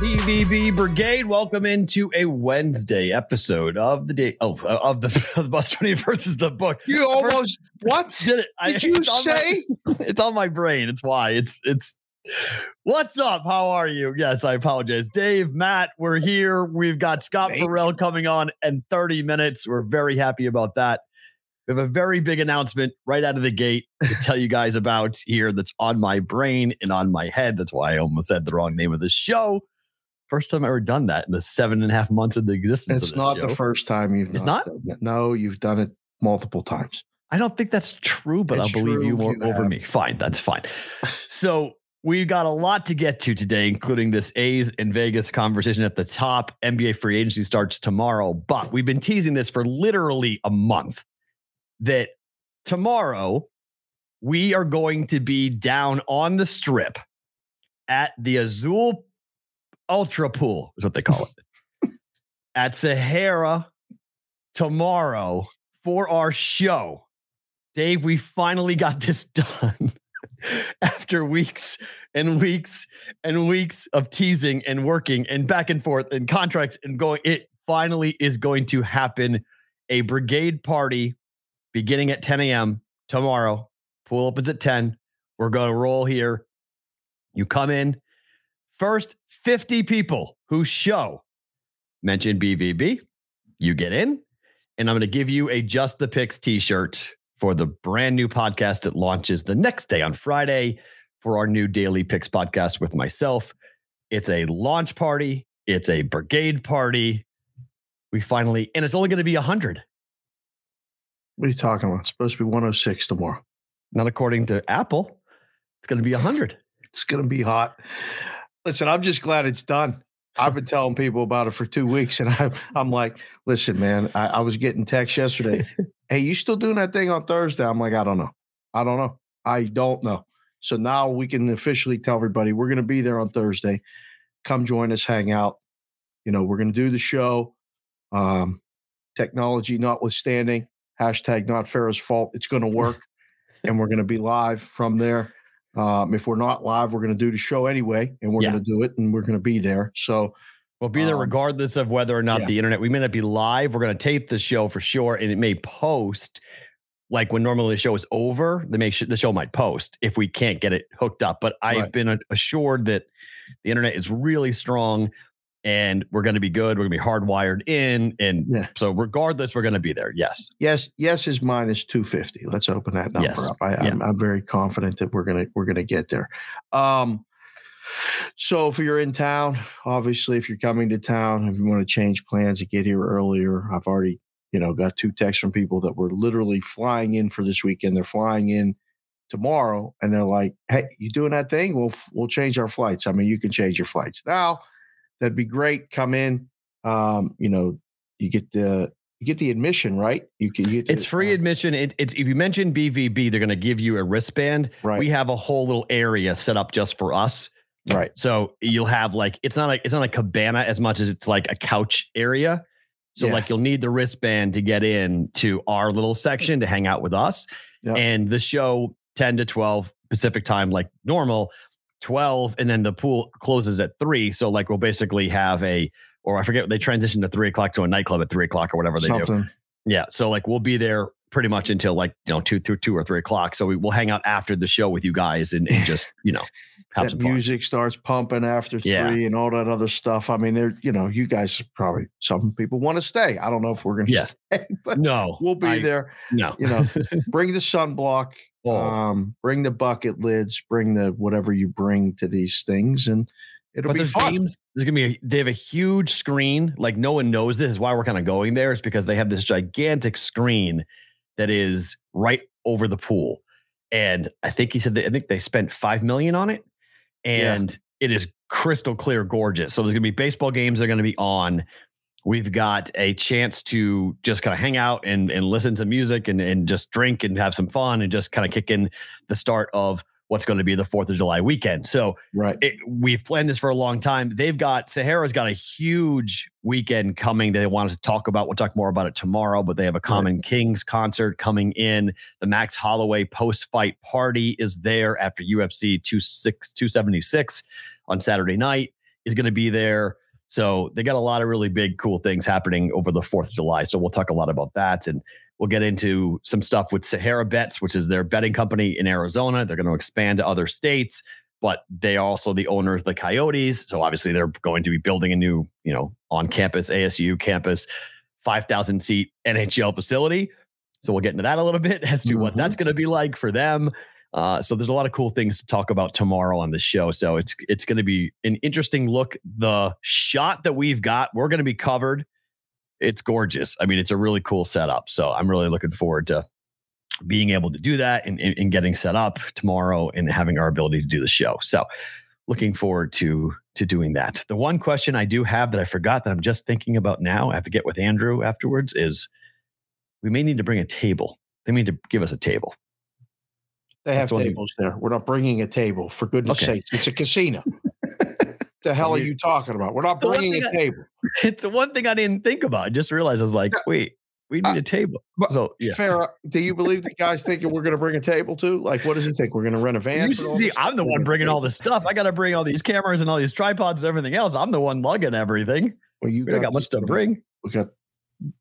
BBB Brigade? Welcome into a Wednesday episode of the day oh, of the, of the Bostonian versus the book. You almost what did it? I- did you it's on my- say? it's on my brain. It's why. It's it's. What's up? How are you? Yes, I apologize, Dave, Matt. We're here. We've got Scott Thank Ferrall coming on in 30 minutes. We're very happy about that. We have a very big announcement right out of the gate to tell you guys about here that's on my brain and on my head. That's why I almost said the wrong name of the show. First time I ever done that in the seven and a half months of the existence It's not show. the first time you've It's not not? No, you've done it multiple times. I don't think that's true, but It's I'll believe you more you over me. Fine, that's fine. So we've got a lot to get to today, including this A's and Vegas conversation at the top. NBA free agency starts tomorrow, but we've been teasing this for literally a month. That tomorrow we are going to be down on the strip at the Azilo Ultra Pool, is what they call it, at Sahara tomorrow for our show. Dave, we finally got this done after weeks and weeks and weeks of teasing and working and back and forth and contracts and going. It finally is going to happen. A brigade party beginning at 10 a.m. tomorrow. Pool opens at 10. We're going to roll here. You come in. First 50 people who show mention BVB, you get in and I'm going to give you a Just the Picks t shirt for the brand new podcast that launches the next day on Friday for our new daily picks podcast with myself. It's a launch party, it's a brigade party. We finally, and it's only going to be 100, What are you talking about? It's supposed to be 106 tomorrow. not according to Apple. It's going to be 100. It's going to be hot. Listen, I'm just glad it's done. I've been telling people about it for two weeks, and I, I'm like, listen, man, I, I was getting text yesterday. hey, you still doing that thing on Thursday? I'm like, I don't know. I don't know. I don't know. So now we can officially tell everybody we're going to be there on Thursday. Come join us, hang out. You know, we're going to do the show. Um, technology notwithstanding, hashtag not Farrah's fault. It's going to work, and we're going to be live from there. Um, if we're not live, we're going to do the show anyway, and we're Yeah. going to do it, and we're going to be there. So We'll be there Um, regardless of whether or not yeah. the internet, we may not be live. We're going to tape the show for sure, and it may post like when normally the show is over. The may the show might post if we can't get it hooked up. But I've Right. been assured that the internet is really strong, and we're going to be good. We're going to be hardwired in, and Yeah. so regardless, we're going to be there. Yes, yes, yes is minus two fifty. Let's open that number Yes. up. I, Yeah. I'm, I'm very confident that we're gonna we're gonna get there. Um, so if you're in town, obviously, if you're coming to town, if you want to change plans and get here earlier, I've already you know got two texts from people that were literally flying in for this weekend. They're flying in tomorrow, and they're like, "Hey, you doing that thing? We'll we'll change our flights. I mean, you can change your flights now. That'd be great. Come in. Um, you know, you get the you get the admission, right? You can. You it's free uh, admission. It, it's if you mention BVB, they're going to give you a wristband. right. We have a whole little area set up just for us. right. So you'll have like it's not like it's not like a cabana as much as it's like a couch area. So Yeah. like you'll need the wristband to get in to our little section to hang out with us. Yep. And the show 10 to 12 Pacific time like normal, 12 and then the pool closes at 3. So like we'll basically have a or I forget they transition to 3 o'clock to a nightclub at 3 o'clock or whatever they do. Yeah. So like we'll be there pretty much until like, you know, two through two or three o'clock. So we will hang out after the show with you guys and, and just, you know, have That music starts pumping after three Yeah. and all that other stuff. I mean, there, you know, you guys probably some people want to stay. I don't know if we're going to Yeah. stay, but No, we'll be I- there. No, You know, bring the sunblock. Oh. Um, bring the bucket lids, bring the whatever you bring to these things, and it'll but be there's fun. games. There's gonna be. A, they have a huge screen. Like no one knows this is why we're kind of going there. Is because they have this gigantic screen that is right over the pool, and I think he said that I think they spent five million on it, Yeah. and it is crystal clear, gorgeous. So there's gonna be baseball games. They're gonna be on. We've got a chance to just kind of hang out and and listen to music and and just drink and have some fun and just kind of kick in the start of what's going to be the Fourth of July weekend. So Right. it, we've planned this for a long time. They've got Sahara's got a huge weekend coming. They want us to talk about. We'll talk more about it tomorrow. But they have a Common Kings concert coming in. The Max Holloway post fight party is there after UFC 26, 276 on Saturday night is going to be there. So they got a lot of really big, cool things happening over the 4th of July. So we'll talk a lot about that. And we'll get into some stuff with Sahara Bets, which is their betting company in Arizona. They're going to expand to other states, but they are also the owner of the Coyotes. So obviously they're going to be building a new, you know, on campus, ASU campus, 5,000 seat NHL facility. So we'll get into that a little bit as to what mm-hmm. that's going to be like for them. Uh, so there's a lot of cool things to talk about tomorrow on the show. So it's it's going to be an interesting look. The shot that we've got, we're going to be covered. It's gorgeous. I mean, it's a really cool setup. So I'm really looking forward to being able to do that and, and, getting set up tomorrow and having our ability to do the show. So looking forward to to doing that. The one question I do have that I forgot that I'm just thinking about now, I have to get with Andrew afterwards, is we may need to bring a table. They need to give us a table. They have That's tables there. We're not bringing a table, for goodness Okay. sake. It's a casino. the hell are you talking about? We're not bringing a I- table. It's the one thing I didn't think about. I just realized I was like, wait, we need Uh, a table. but So yeah. Farrah, do you believe the guy's thinking we're going to bring a table too? Like, what does he think? We're going to rent a van? See, I'm the one bringing all this stuff. I got to bring all these cameras and all these tripods and everything else. I'm the one lugging everything. Well, you We don't got much to bring. We got.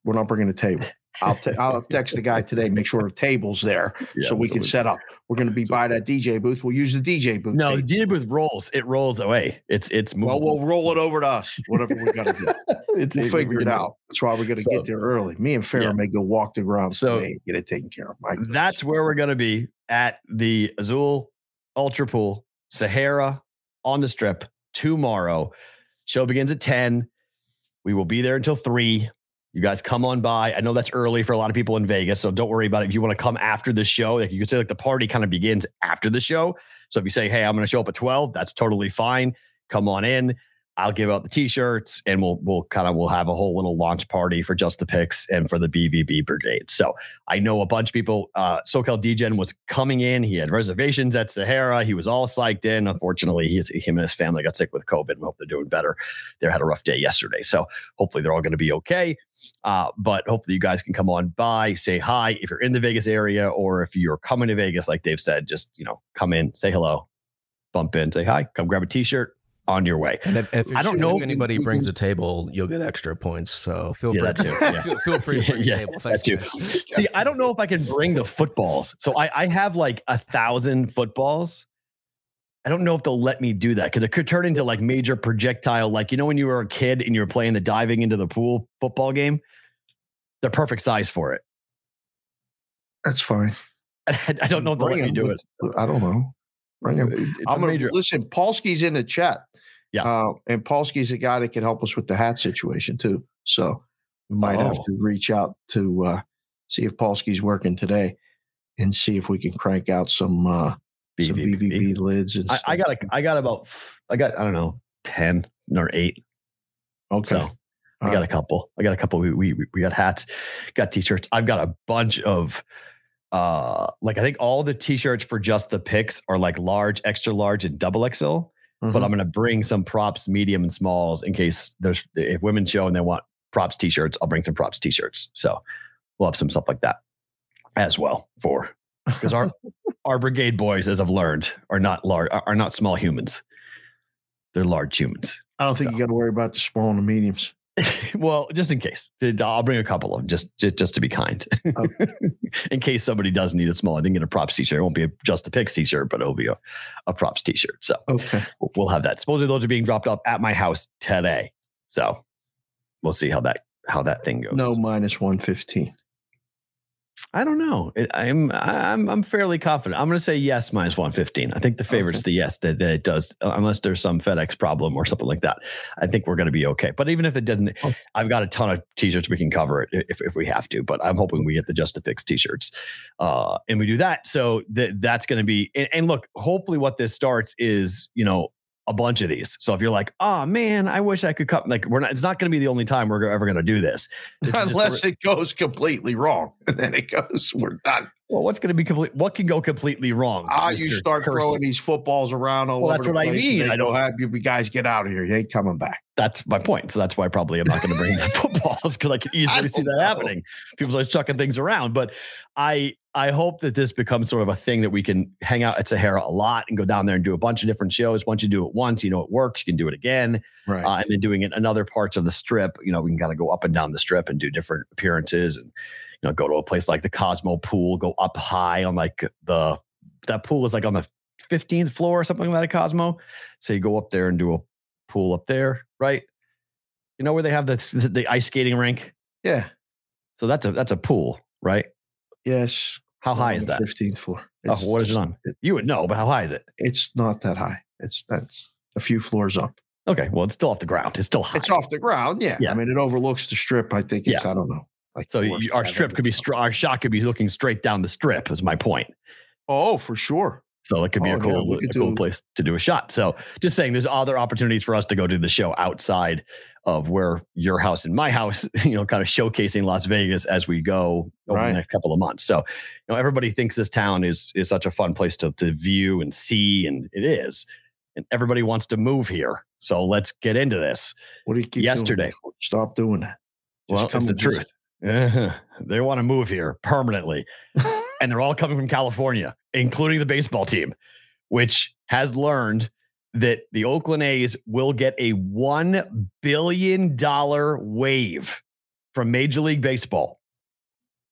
We're not bringing a table. I'll te- I'll text the guy today. Make sure a table's there Yeah, so we can set up. We're going to be by that DJ booth. We'll use the DJ booth. No, the table. DJ booth rolls. It rolls away. It's it's well, we'll roll it over to us. Whatever we got to do. it's We'll we figure it out. That's why we're going to So- get there early. Me and Farrah Yeah. may go walk the grounds So- today and get it taken care of. My goodness. That's where we're going to be at the Azilo Ultra Pool, Sahara on the strip tomorrow. Show begins at 10. We will be there until 3. You guys come on by. I know that's early for a lot of people in Vegas, so don't worry about it. If you want to come after the show, like you could say like the party kind of begins after the show. So if you say, "Hey, I'm going to show up at 12," that's totally fine. Come on in. I'll give out the t-shirts and we'll we'll kind of we'll have a whole little launch party for just the picks and for the BVB brigade. So I know a bunch of people. Uh, SoCal DGen was coming in. He had reservations at Sahara. He was all psyched in. Unfortunately, he, him and his family got sick with COVID. We hope they're doing better. They had a rough day yesterday. So hopefully they're all going to be okay. Uh, but hopefully you guys can come on by, say hi if you're in the Vegas area or if you're coming to Vegas, like Dave said, just, you know, come in, say hello, bump in, say hi, come grab a t-shirt on your way. And if, if I don't know if anybody we brings can- a table, you'll get extra points. So feel Yeah, free. to yeah. feel, feel free to bring Yeah, a table. that Thanks, too. guys. See, I don't know if I can bring the footballs. So I, I have like a thousand footballs. I don't know if they'll let me do that because it could turn into like major projectile. Like, you know, when you were a kid and you were playing the diving into the pool football game, they're perfect size for it. That's fine. I, I don't know if they'll let Bring me him. do it. I don't know. Bring him. It's I'm gonna major. listen. Paulsky's in the chat. Yeah. Uh, and Paulsky's a guy that can help us with the hat situation too. So we might have Oh. to reach out to uh, see if Paulsky's working today and see if we can crank out some uh, some BVB. BVB lids. And I. I got a, I got about, I got, I don't know, 10 or eight. okay. So I got a couple. I got a couple. We, we we got hats, got t-shirts. I've got a bunch of uh like I think all the t-shirts for just the picks are like large, extra large, and double XL. Mhm. But I'm gonna bring some props, medium and smalls, in case there's if women show and they want props t-shirts, I'll bring some props t-shirts. So we'll have some stuff like that as well for because our our brigade boys, as I've learned, are not large are not small humans. They're large humans. I don't think so. you got to worry about the small and the mediums. well, just in case, I'll bring a couple of them just just, just to be kind. in case somebody does need a small, I didn't get a props t-shirt. It won't be a just a picks t-shirt, but it'll be a, a props t-shirt. So Okay. we'll- we'll have that. Supposedly those are being dropped off at my house today. So we'll see how that how that thing goes. No minus one fifteen. I don't know. It, I'm I'm I'm fairly confident. I'm going to say yes minus 115. I think the favorite favorite's the yes that, that it does, uh, unless there's some FedEx problem or something like that. I think we're going to be okay. But even if it doesn't, Oh. I've got a ton of t-shirts we can cover it if, if we have to. But I'm hoping we get the Just a Picks t-shirts, uh, and we do that. So that that's going to be. And, and look, hopefully, what this starts is you know a bunch of these. So if you're like, oh man, I wish I could cut. Like we're not. It's not going to be the only time we're ever going to do this. This is just- Unless it goes completely wrong, and then it goes, we're done. Well, what's going to be complete? What can go completely wrong? Ah, you start Curse? throwing these footballs around all Well, over that's what I mean. I don't- have you guys get out of here. You ain't coming back. That's my point. So that's why probably I'm not going to bring the footballs because I can easily see that know. happening. People start chucking things around, but I I hope that this becomes sort of a thing that we can hang out at Sahara a lot and go down there and do a bunch of different shows. Once you do it once, you know it works. You can do it again, Right. uh, and then doing it in other parts of the strip. You know, we can kind of go up and down the strip and do different appearances and you know go to a place like the Cosmo Pool, go up high on like the that pool is like on the 15th floor or something like that at Cosmo. So you go up there and do a pool up there, right? You know where they have the the ice skating rink. yeah. So that's a that's a pool, right? Yes. How high is that? 15th floor. Oh, what is it on? You would know, but how high is it? It's not that high. It's that's a few floors up. Okay, well, it's still off the ground. It's still high. It's off the ground. Yeah. Yeah. I mean, it overlooks the strip. I think it's, I don't know. Like so you, our strip could be str- our shot could be looking straight down the strip. Is my point. Oh, for sure. So it could be Oh, a cool, could a cool do- place to do a shot. So just saying, there's other opportunities for us to go do the show outside of where your house and my house, you know, kind of showcasing Las Vegas as we go over Right. the next couple of months. So, you know, everybody thinks this town is is such a fun place to to view and see, and it is. And everybody wants to move here. So let's get into this. What do you keep doing Yesterday. for? Stop doing that. Just well, come the truth. Uh-huh. They want to move here permanently. and they're all coming from California, including the baseball team, which has learned that the Oakland A's will get a $1 billion wave from Major League Baseball.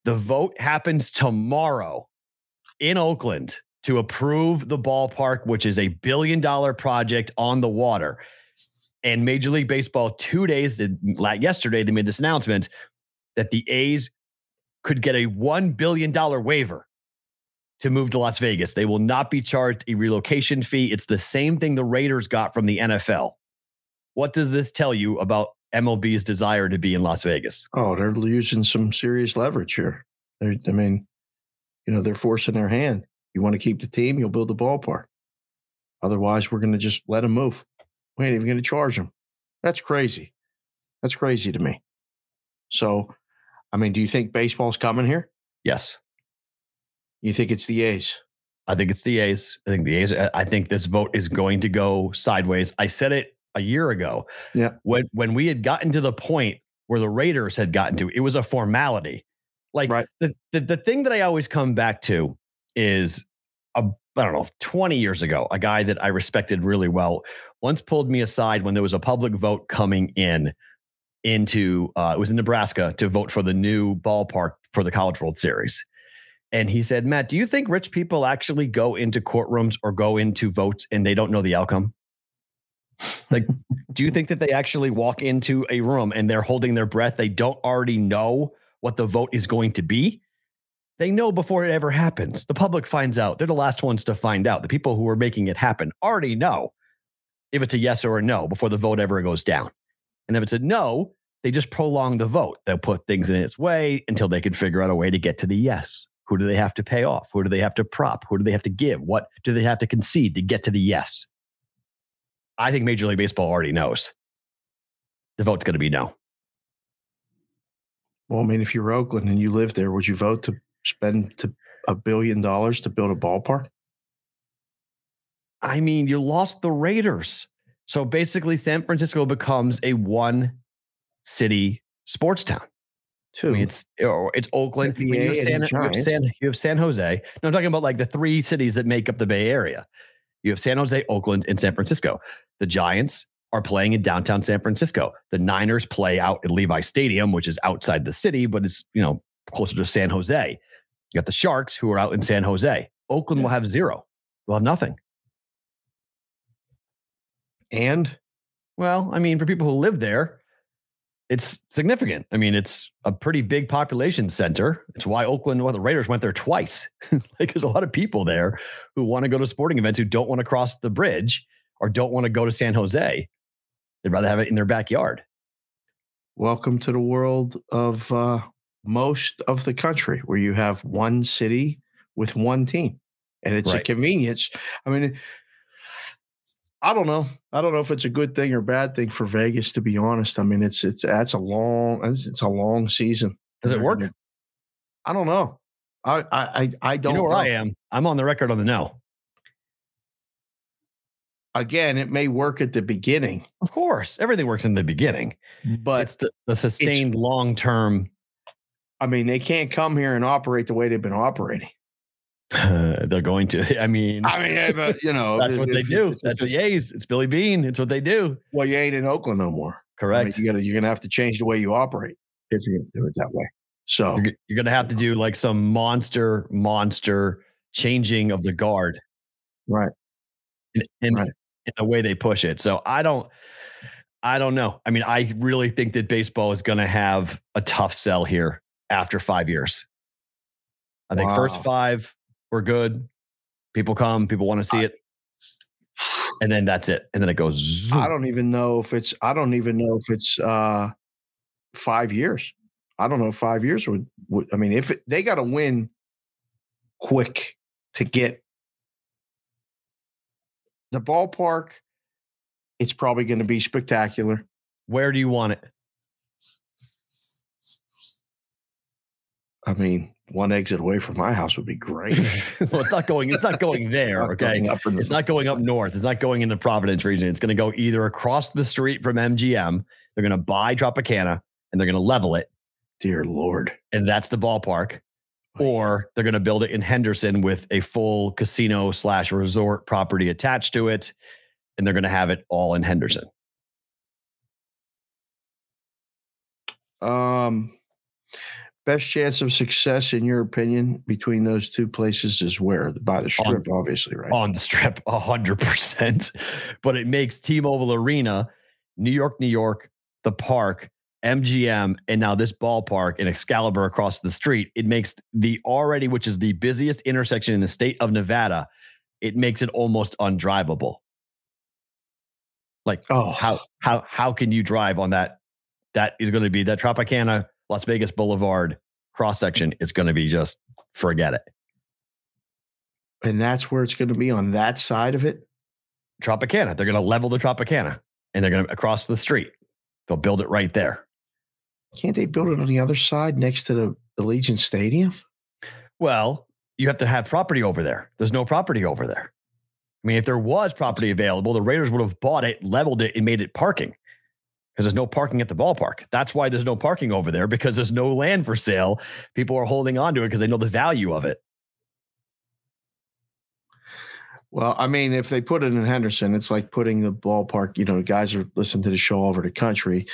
The vote happens tomorrow in Oakland to approve the ballpark, which is a billion dollar project on the water. And Major League Baseball, two days yesterday, they made this announcement that the A's could get a $1 billion waiver to move to Las Vegas. They will not be charged a relocation fee. It's the same thing the Raiders got from the NFL. What does this tell you about MLB's desire to be in Las Vegas? Oh, they're using some serious leverage here. They're, I mean, you know, they're forcing their hand. You want to keep the team, you'll build the ballpark. Otherwise, we're going to just let them move. We ain't even going to charge them. That's crazy. That's crazy to me. So, I mean, do you think baseball's coming here? Yes. You think it's the A's? I think it's the A's. I think the A's. I think this vote is going to go sideways. I said it a year ago. Yeah. When when we had gotten to the point where the Raiders had gotten to, it was a formality. Like Right. the, the the thing that I always come back to is a I don't know, 20 years ago, a guy that I respected really well once pulled me aside when there was a public vote coming in into uh, it was in Nebraska to vote for the new ballpark for the College World Series. And he said, Matt, do you think rich people actually go into courtrooms or go into votes and they don't know the outcome? Like, do you think that they actually walk into a room and they're holding their breath? They don't already know what the vote is going to be. They know before it ever happens. The public finds out. They're the last ones to find out. The people who are making it happen already know if it's a yes or a no before the vote ever goes down. And if it's a no, they just prolong the vote. They'll put things in its way until they can figure out a way to get to the yes. Who do they have to pay off? Who do they have to prop? Who do they have to give? What do they have to concede to get to the yes? I think Major League Baseball already knows. The vote's going to be no. Well, I mean, if you're Oakland and you live there, would you vote to spend to a billion dollars to build a ballpark? I mean, you lost the Raiders. So basically, San Francisco becomes a one city sports town. Two. I mean, it's or it's Oakland. You, have San, you, have San, you have San Jose. No, I'm talking about like the three cities that make up the Bay Area. You have San Jose, Oakland, and San Francisco. The Giants are playing in downtown San Francisco. The Niners play out at Levi Stadium, which is outside the city, but it's you know closer to San Jose. You got the Sharks who are out in San Jose. Oakland will have zero. They'll have nothing. and Well, I mean, for people who live there, it's significant. I mean, it's a pretty big population center. It's why Oakland, well, the Raiders went there twice. like there's a lot of people there who want to go to sporting events who don't want to cross the bridge or don't want to go to San Jose. They'd rather have it in their backyard. Welcome to the world of uh, most of the country where you have one city with one team and it's Right. a convenience. I mean, I don't know. I don't know if it's a good thing or bad thing for Vegas, to be honest. I mean, it's it's that's a long it's, a long season. Does it work? I don't know. I I I, I don't know where I am. I'm on the record on the no. Again, it may work at the beginning, Of course, everything works in the beginning, but it's the, the sustained long term. I mean, they can't come here and operate the way they've been operating. they're going to. I mean, I mean, eh, but you know, that's what they do. if- That's if- the A's. It's Billy Beane. It's what they do. Well, you ain't in Oakland no more. I mean, Correct. you gotta you're gonna have to change the way you operate if you're gonna do it that way. So You're, you're going to have to do like some monster, monster changing of the guard right. in, in, Right. in the way they push it. So I don't, I don't know. I mean, I really think that baseball is going to have a tough sell here after five years. I think first five were good. People come, people want to see it, and then that's it. And then it goes. zoom. I don't even know if it's I don't even know if it's uh five years. I don't know if five years would, would I mean if it, they got to win quick to get the ballpark, it's probably going to be spectacular. Where do you want it? I mean, one exit away from my house would be great. well, it's not going. It's not going there. Not Okay. going up the- It's not going up north. It's not going in the Providence region. It's going to go either across the street from MGM. They're going to buy Tropicana and they're going to level it, Dear Lord. and that's the ballpark. Or they're going to build it in Henderson with a full casino slash resort property attached to it, and they're going to have it all in Henderson. Um, best chance of success, in your opinion, between those two places is where by the strip, obviously, right? on the strip, a hundred percent. But it makes T-Mobile Arena, New York, New York, the park, MGM, and now this ballpark in Excalibur across the street. It makes the already, which is the busiest intersection in the state of Nevada, it makes it almost undrivable. Like oh, how how how can you drive on that? That is going to be that Tropicana, Las Vegas Boulevard cross section. It's going to be just forget it. and that's where it's going to be on that side of it. Tropicana. They're going to level the Tropicana and they're going to across the street. They'll build it right there. Can't they build it on the other side next to the Allegiant Stadium? Well, you have to have property over there. There's no property over there. I mean, if there was property available, the Raiders would have bought it, leveled it, and made it parking because there's no parking at the ballpark. That's why there's no parking over there because there's no land for sale. People are holding on to it because they know the value of it. Well, I mean, if they put it in Henderson, it's like putting the ballpark. You know, guys are listening to the show all over the country.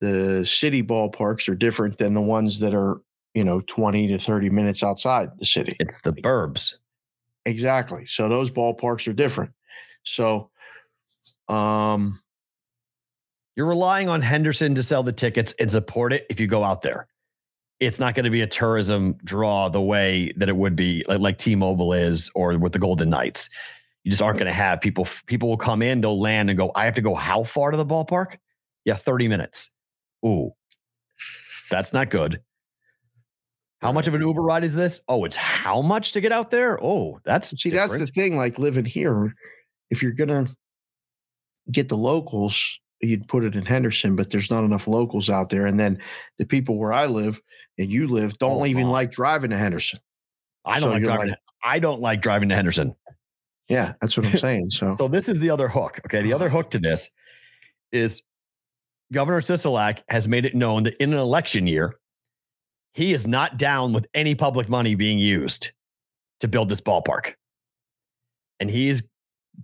The city ballparks are different than the ones that are, you know, twenty to thirty minutes outside the city. It's the burbs. Exactly. So those ballparks are different. So, um, You're relying on Henderson to sell the tickets and support it if you go out there. It's not going to be a tourism draw the way that it would be like, like T-Mobile is or with the Golden Knights. You just aren't going to have people. People will come in, they'll land and go. I have to go how far to the ballpark? Yeah, thirty minutes. Ooh, that's not good. How much of an Uber ride is this? Oh, it's how much to get out there? Oh, that's see, that's the thing. Like living here, if you're gonna get the locals, you'd put it in Henderson, but there's not enough locals out there. And then the people where I live and you live don't Oh, even like driving to Henderson. I don't so like driving. like- I don't like driving to Henderson. Yeah, that's what I'm saying. So, So this is the other hook. Okay. The other uh-huh. hook to this is Governor Sisolak has made it known that in an election year, he is not down with any public money being used to build this ballpark. And he's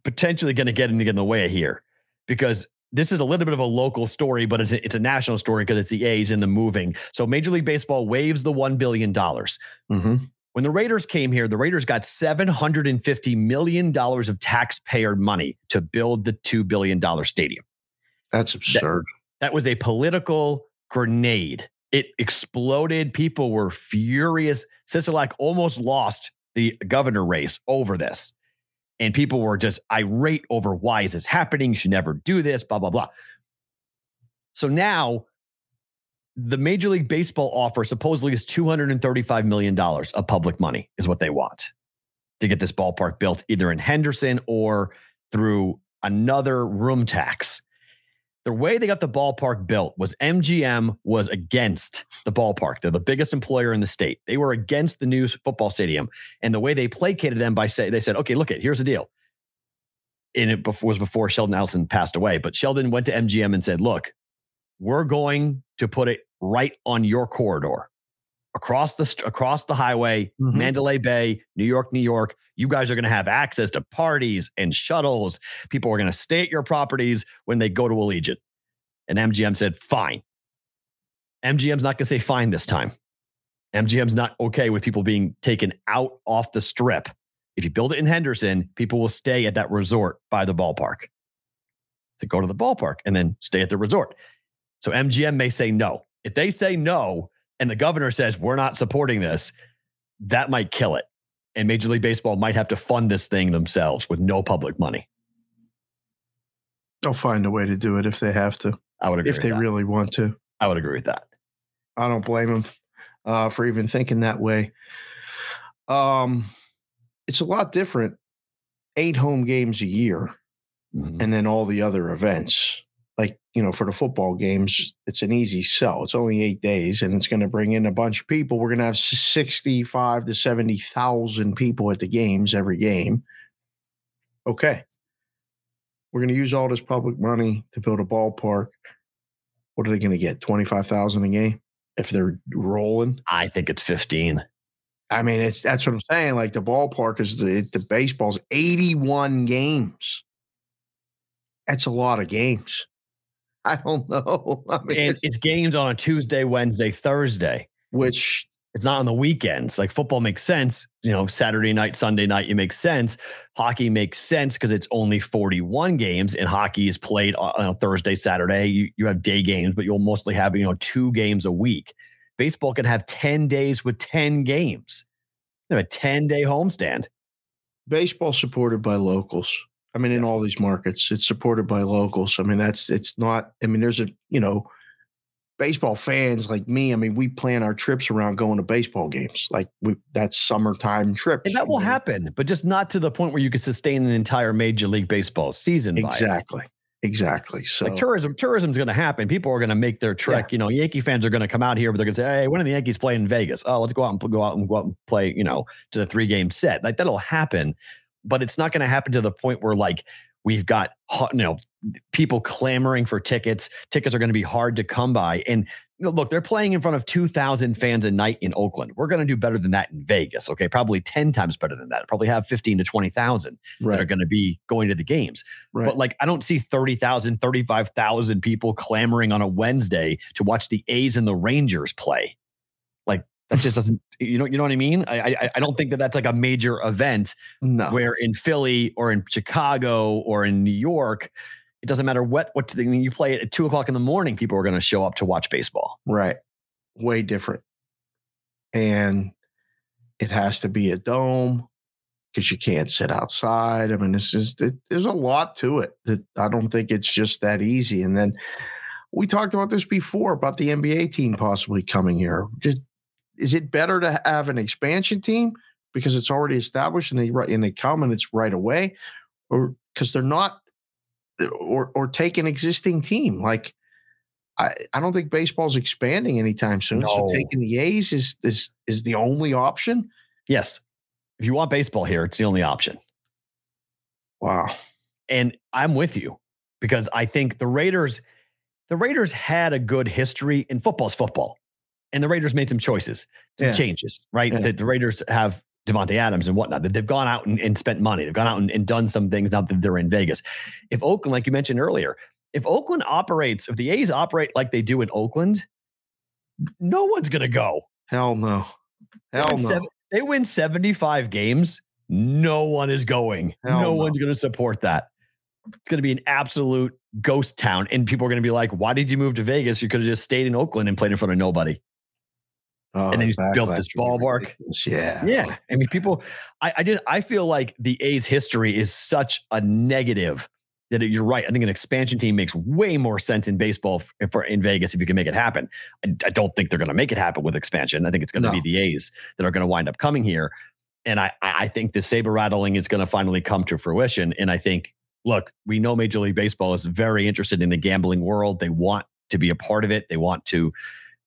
potentially going to get in, get in the way here because this is a little bit of a local story, but it's a, it's a national story because it's the A's in the moving. So Major League Baseball waives the $1 billion. mhm. When the Raiders came here, the Raiders got $750 million of taxpayer money to build the $2 billion stadium. that's absurd. That was a political grenade. It exploded. People were furious. Sisolak almost lost the governor race over this. And people were just irate over why is this happening? You should never do this, blah, blah, blah. So now the Major League Baseball offer supposedly is $235 million of public money, is what they want to get this ballpark built, either in Henderson or through another room tax. The way they got the ballpark built was MGM was against the ballpark. They're the biggest employer in the state. They were against the new football stadium. And the way they placated them by saying, they said, okay, look, it, here's the deal. And it was before Sheldon Adelson passed away. But Sheldon went to MGM and said, look, we're going to put it right on your corridor across the across the highway, mm-hmm. Mandalay Bay, New York, New York. You guys are going to have access to parties and shuttles. People are going to stay at your properties when they go to Allegiant. And MGM said, "Fine." MGM's not going to say fine this time. MGM's not okay with people being taken out off the strip. If you build it in Henderson, people will stay at that resort by the ballpark. They go to the ballpark and then stay at the resort. So MGM may say no. If they say no, and the governor says we're not supporting this, that might kill it. And Major League Baseball might have to fund this thing themselves with no public money. They'll find a way to do it if they have to. I would agree. If they that. really want to. I would agree with that. I don't blame them uh, for even thinking that way. Um, it's a lot different. Eight home games a year, mm-hmm. and then all the other events you know for the football games it's an easy sell. It's only eight days and it's going to bring in a bunch of people. We're going to have 65 to 70000 people at the games every game. Okay. We're going to use all this public money to build a ballpark. What are they going to get 25000 a game if they're rolling? I think it's 15 i mean it's that's what i'm saying like the ballpark is the the baseball's 81 games. That's a lot of games I don't know. I mean, and it's games on a Tuesday, Wednesday, Thursday, which it's not on the weekends. Like football makes sense, you know, Saturday night, Sunday night, it makes sense. Hockey makes sense because it's only 41 games and hockey is played on a Thursday, Saturday. You, you have day games, but you'll mostly have, you know, two games a week. Baseball can have 10 days with 10 games. You have a 10 day homestand. Baseball supported by locals. I mean, in all these markets, it's supported by locals. I mean, that's it's not. I mean, there's a you know, baseball fans like me. I mean, we plan our trips around going to baseball games. Like we, that's summertime trips, and that will know? happen, but just not to the point where you could sustain an entire Major League Baseball season. Exactly. Exactly. So like tourism, tourism's going to happen. People are going to make their trek. Yeah. You know, Yankee fans are going to come out here, but they're going to say, "Hey, when are the Yankees playing in Vegas? Oh, let's go out and go out and go out and play." You know, to the three game set. Like that'll happen but it's not going to happen to the point where like we've got you know people clamoring for tickets. Tickets are going to be hard to come by. And look they're playing in front of 2000 fans a night in oakland. We're going to do better than that in vegas okay? Probably 10 times better than that. Probably have 15 to 20000 right. that are going to be going to the games. Right. but like i don't see 30000 35000 people clamoring on a wednesday to watch the a's and the rangers play. Like that just doesn't you know you know what I mean. I I, I don't think that that's like a major event. No. Where in Philly or in Chicago or in New York, it doesn't matter what what you play it at two o'clock in the morning, people are going to show up to watch baseball. Right. Way different. And it has to be a dome because you can't sit outside. I mean, this is it, there's a lot to it that I don't think it's just that easy. And then we talked about this before about the NBA team possibly coming here. Just is it better to have an expansion team because it's already established and they and they come and it's right away, or because they're not, uh, or or take an existing team like. I, I don't think baseball's expanding anytime soon. No. So taking the A's is is is the only option. Yes, if you want baseball here, it's the only option. Wow. And I'm with you because I think the Raiders, the Raiders had a good history in football's football and the Raiders made some choices, some yeah. changes, right? Yeah. The, the, Raiders have Davante Adams and whatnot. That they've gone out and, and, spent money. They've gone out and, and done some things now that they're in Vegas. If Oakland, like you mentioned earlier, if Oakland operates, if the A's operate like they do in Oakland, no one's gonna go. Hell no. Hell they no. Seven, they win 75 games. No one is going. Hell no, no one's gonna support that. It's gonna be an absolute ghost town. And people are going to be like, why did you move to Vegas? You could have just stayed in Oakland and played in front of nobody. Oh, and then he's built this ballpark. Yeah. Yeah. I mean, people, I, I did, I feel like the A's history is such a negative that you're right. I think an expansion team makes way more sense in baseball for in Vegas if you can make it happen. I, I don't think they're going to make it happen with expansion. I think it's going to No. be the A's that are going to wind up coming here. And I, I I think the saber rattling is going to finally come to fruition. And I think, look, we know Major League Baseball is very interested in the gambling world. They want to be a part of it. They want to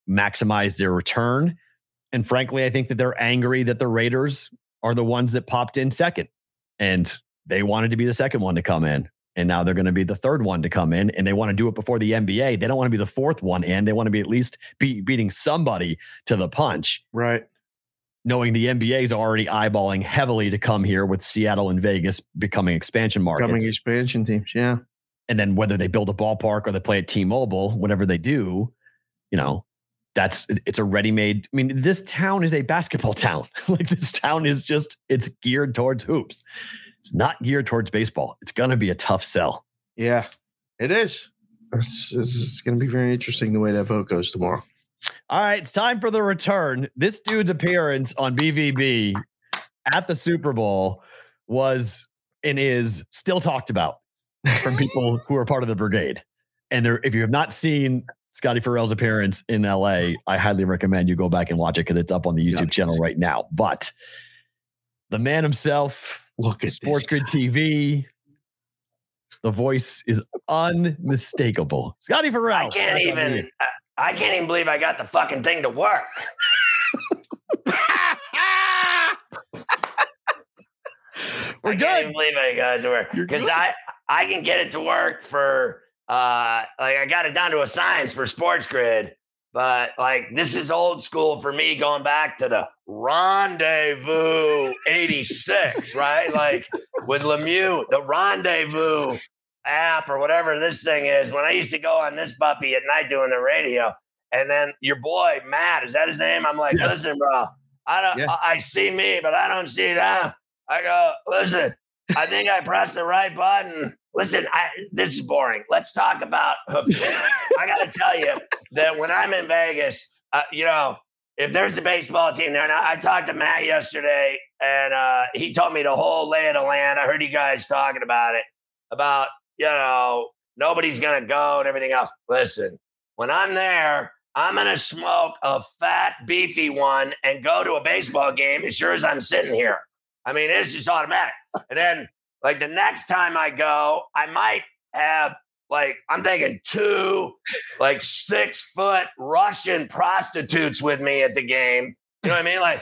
maximize their return. And frankly, I think that they're angry that the Raiders are the ones that popped in second. And they wanted to be the second one to come in. And now they're going to be the third one to come in. And they want to do it before the NBA. They don't want to be the fourth one in. They want to be at least be beating somebody to the punch, Right. knowing the NBA is already eyeballing heavily to come here with Seattle and Vegas becoming expansion markets. Coming expansion teams. Yeah. and then whether they build a ballpark or they play at T-Mobile, whatever they do, you know, that's it's a ready-made. I mean, this town is a basketball town. like this town is just it's geared towards hoops. It's not geared towards baseball. It's going to be a tough sell. Yeah. It is. It's, it's, going to be very interesting the way that vote goes tomorrow. All right, it's time for the return. This dude's appearance on BVB at the Super Bowl was and is still talked about from people who are part of the brigade. And there, if you have not seen Scotty Ferrall's appearance in LA, mm-hmm. I highly recommend you go back and watch it because it's up on the YouTube channel right now. But the man himself, Look at Sports. Grid TV, the voice is unmistakable. Scotty Ferrall. I can't back on you. even. I, I can't even believe I got the fucking thing to work. We're I can't good. even believe I got it to work because. I I can get it to work for uh like I got it down to a science for SportsGrid, but like this is old school for me going back to the Rendezvous '86, right? Like with Lemieux, the Rendezvous app or whatever this thing is. When I used to go on this puppy at night doing the radio, and then your boy Matt, is that his name? I'm like, Yes. listen, bro, I don't, Yeah. I, I see me, but I don't see them. I go, listen, I think I pressed the right button. Listen, I, this is boring. Let's talk about. I got to tell you that when I'm in Vegas, uh, you know, if there's a baseball team there, and I, I talked to Matt yesterday, and uh, he told me the whole lay of the land. I heard you guys talking about it, about you know nobody's gonna go and everything else. Listen, when I'm there, I'm gonna smoke a fat, beefy one and go to a baseball game as sure as I'm sitting here. I mean, it's just automatic. And then, like the next time I go, I might have like I'm thinking two like six foot Russian prostitutes with me at the game. You know what I mean? Like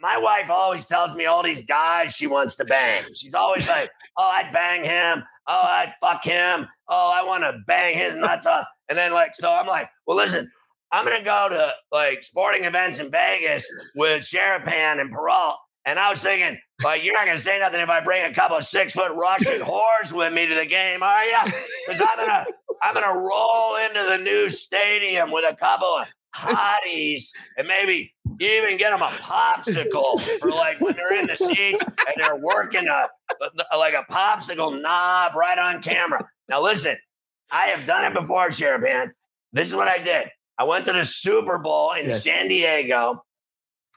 my wife always tells me all these guys she wants to bang. She's always like, "Oh, I'd bang him. Oh, I'd fuck him. Oh, I want to bang his nuts off." And then like, so I'm like, "Well, listen, I'm gonna go to like sporting events in Vegas with Sharapan and Perrault." And I was thinking, like, you're not gonna say nothing if I bring a couple of six foot Russian whores with me to the game, are you? Because I'm gonna I'm gonna roll into the new stadium with a couple of hotties and maybe even get them a popsicle for like when they're in the seats and they're working a like a popsicle knob right on camera. Now listen, I have done it before, Sharapan. This is what I did. I went to the Super Bowl in Yes. San Diego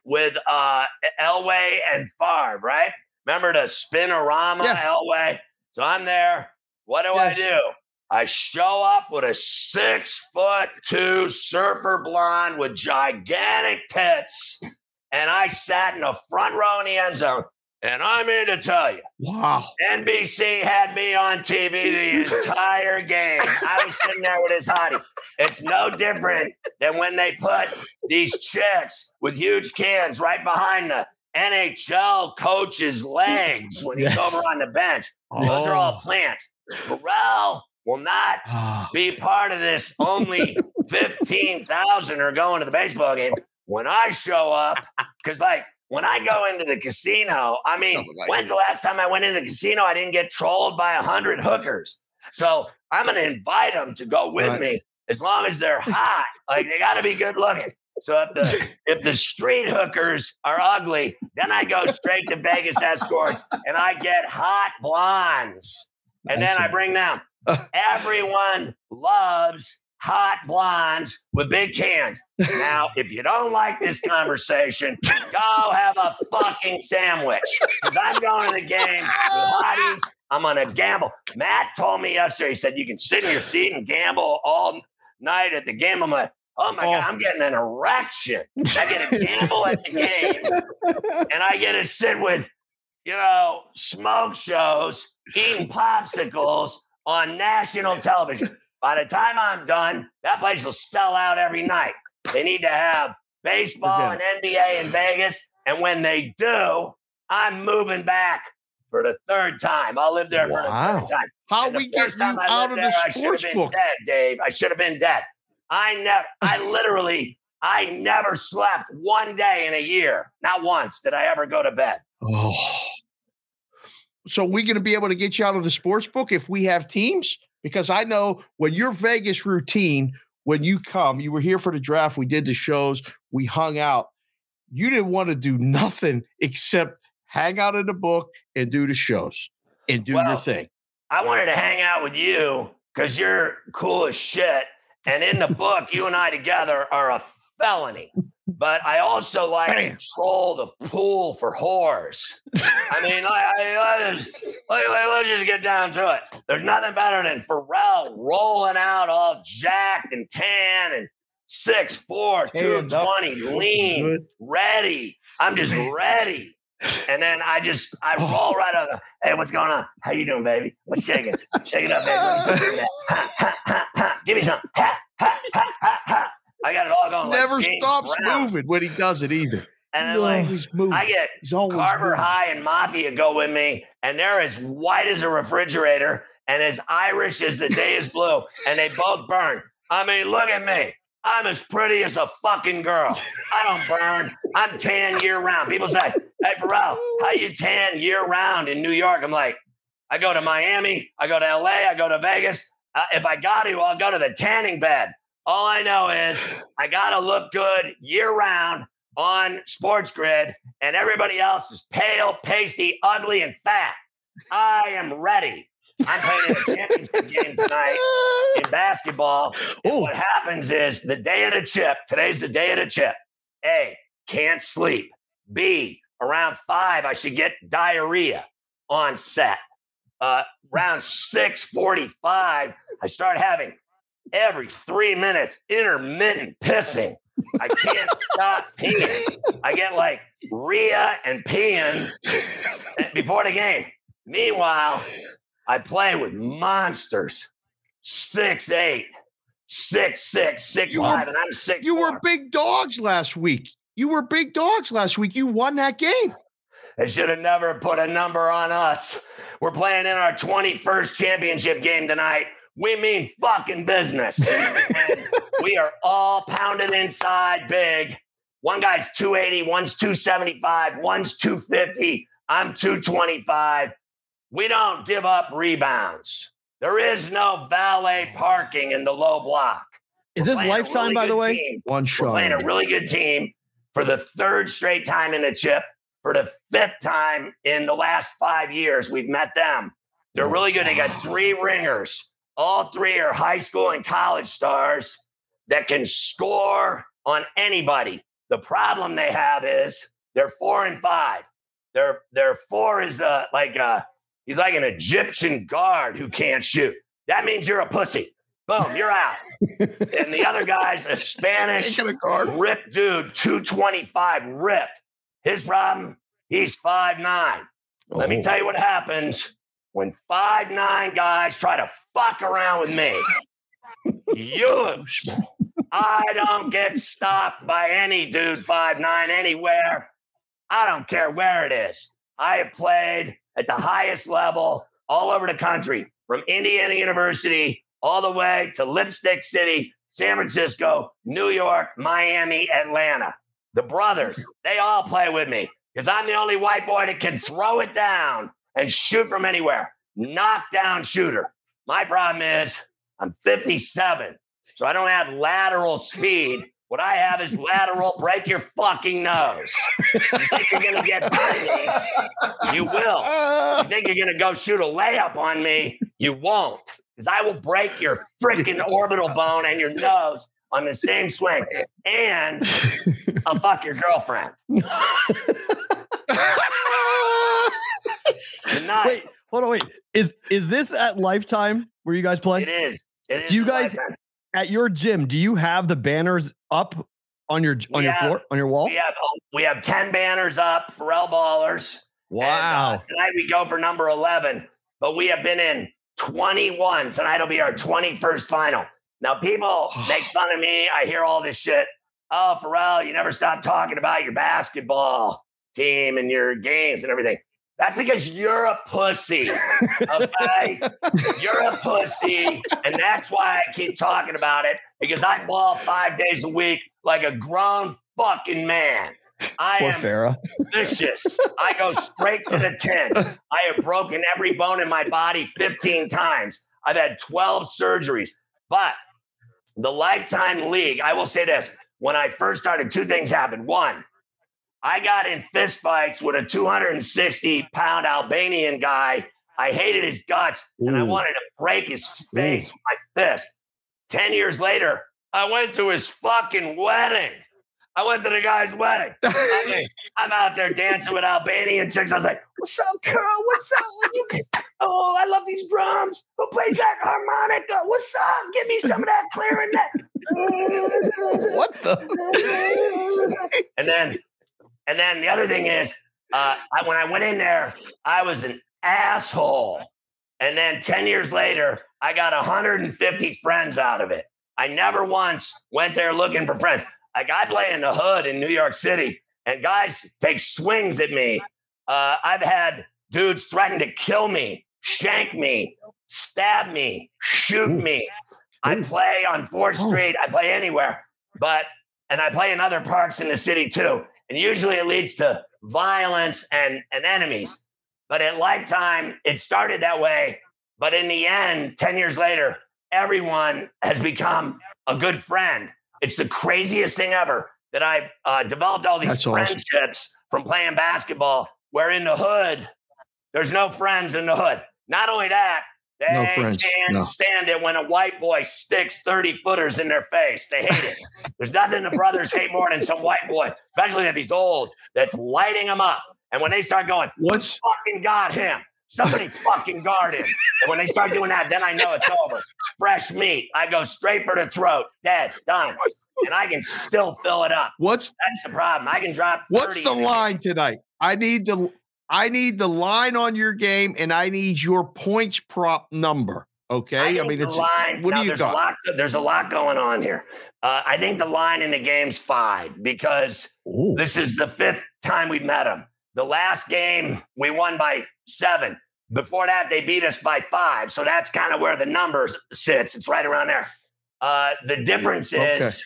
with uh Elway and Favre, right? Remember the Spinorama Yeah. Elway? So I'm there. What do Yes. I do? I show up with a six foot two surfer blonde with gigantic tits, and I sat in the front row in the end zone. And I'm here to tell you, Wow. NBC had me on TV the entire game. I was sitting there with his hottie. It's no different than when they put these chicks with huge cans right behind the NHL coach's legs when he's Yes. over on the bench. Those are all plants. Ferrall will not Ah, be part of this. Only 15,000 are going to the baseball game. When I show up, because like when I go into the casino, I mean, like- when's the last time I went into the casino? I didn't get trolled by a hundred hookers. So I'm going to invite them to go with Right. me as long as they're hot. like they got to be good looking. So if the if the street hookers are ugly, then I go straight to Vegas escorts and I get hot blondes. And then I bring them Everyone loves hot blondes with big cans. Now, if you don't like this conversation, go have a fucking sandwich. Because I'm going to the game with hotties. I'm going to gamble. Matt told me yesterday, he said, you can sit in your seat and gamble all night at the game. I'm like, oh my Oh. God, I'm getting an erection. I get to gamble at the game and I get to sit with, you know, smoke shows, eating popsicles on national television. By the time I'm done, that place will sell out every night. They need to have baseball and NBA in Vegas. And when they do, I'm moving back for the third time. I'll live there for Wow. the third time. How And the we get you out of the there, I should have sports been book? Dead, Dave. I should have been dead. I never, I literally, I never slept one day in a year. Not once did I ever go to bed. Oh. So we're going to be able to get you out of the sports book if we have teams? Because I know when your Vegas routine, when you come, you were here for the draft, we did the shows, we hung out. You didn't want to do nothing except hang out in the book and do the shows and do your thing. I wanted to hang out with you because you're cool as shit. And in the book, you and I together are a felony. But I also like Bam. to troll the pool for whores. I mean, I, I, let's, let, let, let's just get down to it. There's nothing better than Ferrall rolling out all jacked and tan and 6'4, Tanned up. 220, lean, Good. ready. I'm just ready. And then I just I oh. roll right out. Hey, what's going on? How you doing, baby? What's shaking? Shake it Shake it up, baby. Give me some. Ha, ha, ha, ha, ha. I got it all going. Never James stops Brown. moving when he does it either. And then like always moving. I get He's always Carver moving. High and Mafia go with me, and they're as white as a refrigerator and as Irish as the day is blue, and they both burn. I mean, look at me. I'm as pretty as a fucking girl. I don't burn. I'm tan year round. People say, "Hey, Ferrall, how you tan year round in New York?" I'm like, I go to Miami, I go to LA, I go to Vegas. Uh, if I got to, I'll go to the tanning bed. All I know is I got to look good year round on SportsGrid, and everybody else is pale, pasty, ugly, and fat. I am ready. I'm playing in a championship game tonight in basketball. And what happens is the day of the chip, today's the day of the chip. A, can't sleep. B, around five, I should get diarrhea on set. Uh, around 645, I start having every three minutes intermittent pissing. I can't stop peeing. I get like Rhea and peeing before the game. Meanwhile, I play with monsters. Six eight, six six, six You were- and I'm six. You were big dogs last week. You were big dogs last week. You won that game. They should have never put a number on us. We're playing in our 21st championship game tonight. We mean fucking business. We are all pounded inside big. One guy's 280, one's 275, one's 250. I'm 225. We don't give up rebounds. There is no valet parking in the low block. Is We're this lifetime, really by the way? team. One shot. We're playing a really good team for the third straight time in the chip. For the fifth time in the last five years, we've met them. They're really good. They got three ringers. All three are high school and college stars that can score on anybody. The problem they have is they're four and five. Their their four is uh, like uh he's like an Egyptian guard who can't shoot. That means you're a pussy. Boom, you're out. and the other guy's a Spanish rip dude, 225 rip. His problem, he's five nine. Let me tell you what happens when five nine guys try to fuck around with me. You. I don't get stopped by any dude five nine anywhere. I don't care where it is. I have played at the highest level all over the country, from Indiana University all the way to Lipstick City, San Francisco, New York, Miami, Atlanta. The brothers, they all play with me because I'm the only white boy that can throw it down and shoot from anywhere. Knockdown shooter. My problem is I'm 57, so I don't have lateral speed. What I have is lateral break your fucking nose. You think you're gonna get by me? You will. You think you're gonna go shoot a layup on me? You won't. because I will break your freaking orbital bone and your nose on the same swing, and I'll fuck your girlfriend. Tonight, Wait, hold on, wait. Is is this at Lifetime where you guys play? it is. It is Do you guys- lifetime. At your gym, do you have the banners up on your on We your have- floor on your wall? We have we have ten banners up for L ballers. And, uh, Wow. tonight we go for number 11, but we have been in 21. Tonight will be our 21st final. Now, people make fun of me. I hear all this shit. Oh, Ferrall, you never stop talking about your basketball team and your games and everything. That's because you're a pussy. Okay? you're a pussy. And that's why I keep talking about it because I ball five days a week like a grown fucking man. I Poor am Farah. vicious. I go straight to the 10. I have broken every bone in my body 15 times. I've had 12 surgeries. But the Lifetime League, I will say this when I first started, two things happened. One, I got in fistfights with a 260 pound Albanian guy. I hated his guts and I wanted to break his face with my fist. 10 years later, I went to his fucking wedding. I went to the guy's wedding. I mean, I'm out there dancing with Albanian chicks. I was like, "What's up, girl? What's up? You oh, I love these drums. Who plays that harmonica? What's up? Give me some of that clarinet." What the? and then, and then the other thing is, uh, I, when I went in there, I was an asshole. And then 10 years later, I got 150 friends out of it. I never once went there looking for friends. Like I play in the hood in New York City, and guys take swings at me. Uh, I've had dudes threaten to kill me, shank me, stab me, shoot me. I play on 4th Street. I play anywhere, but and I play in other parks in the city too. And usually it leads to violence and, and enemies. But at Lifetime, it started that way. But in the end, 10 years later, everyone has become a good friend. It's the craziest thing ever that I've uh, developed all these That's awesome. friendships from playing basketball, where in the hood, there's no friends in the hood. Not only that, they No friends, can't no. stand it when a white boy sticks 30 footers in their face. They hate it. There's nothing the brothers hate more than some white boy, especially if he's old, that's lighting them up. And when they start going, What's fucking got him. Somebody fucking guard him. And when they start doing that, then I know it's over. Fresh meat. I go straight for the throat. Dead. Done. And I can still fill it up. what's That's the problem. I can drop. what's the line tonight? I need the I need the line on your game, and I need your points prop number. Okay, I, think mean it's line. what now, do you there's got? A lot, there's a lot going on here. Uh, I think the line in the game's five because Ooh. this is the fifth time we've met them. The last game we won by seven. Before that, they beat us by five. So that's kind of where the numbers sits. It's right around there. Uh, the difference is Okay.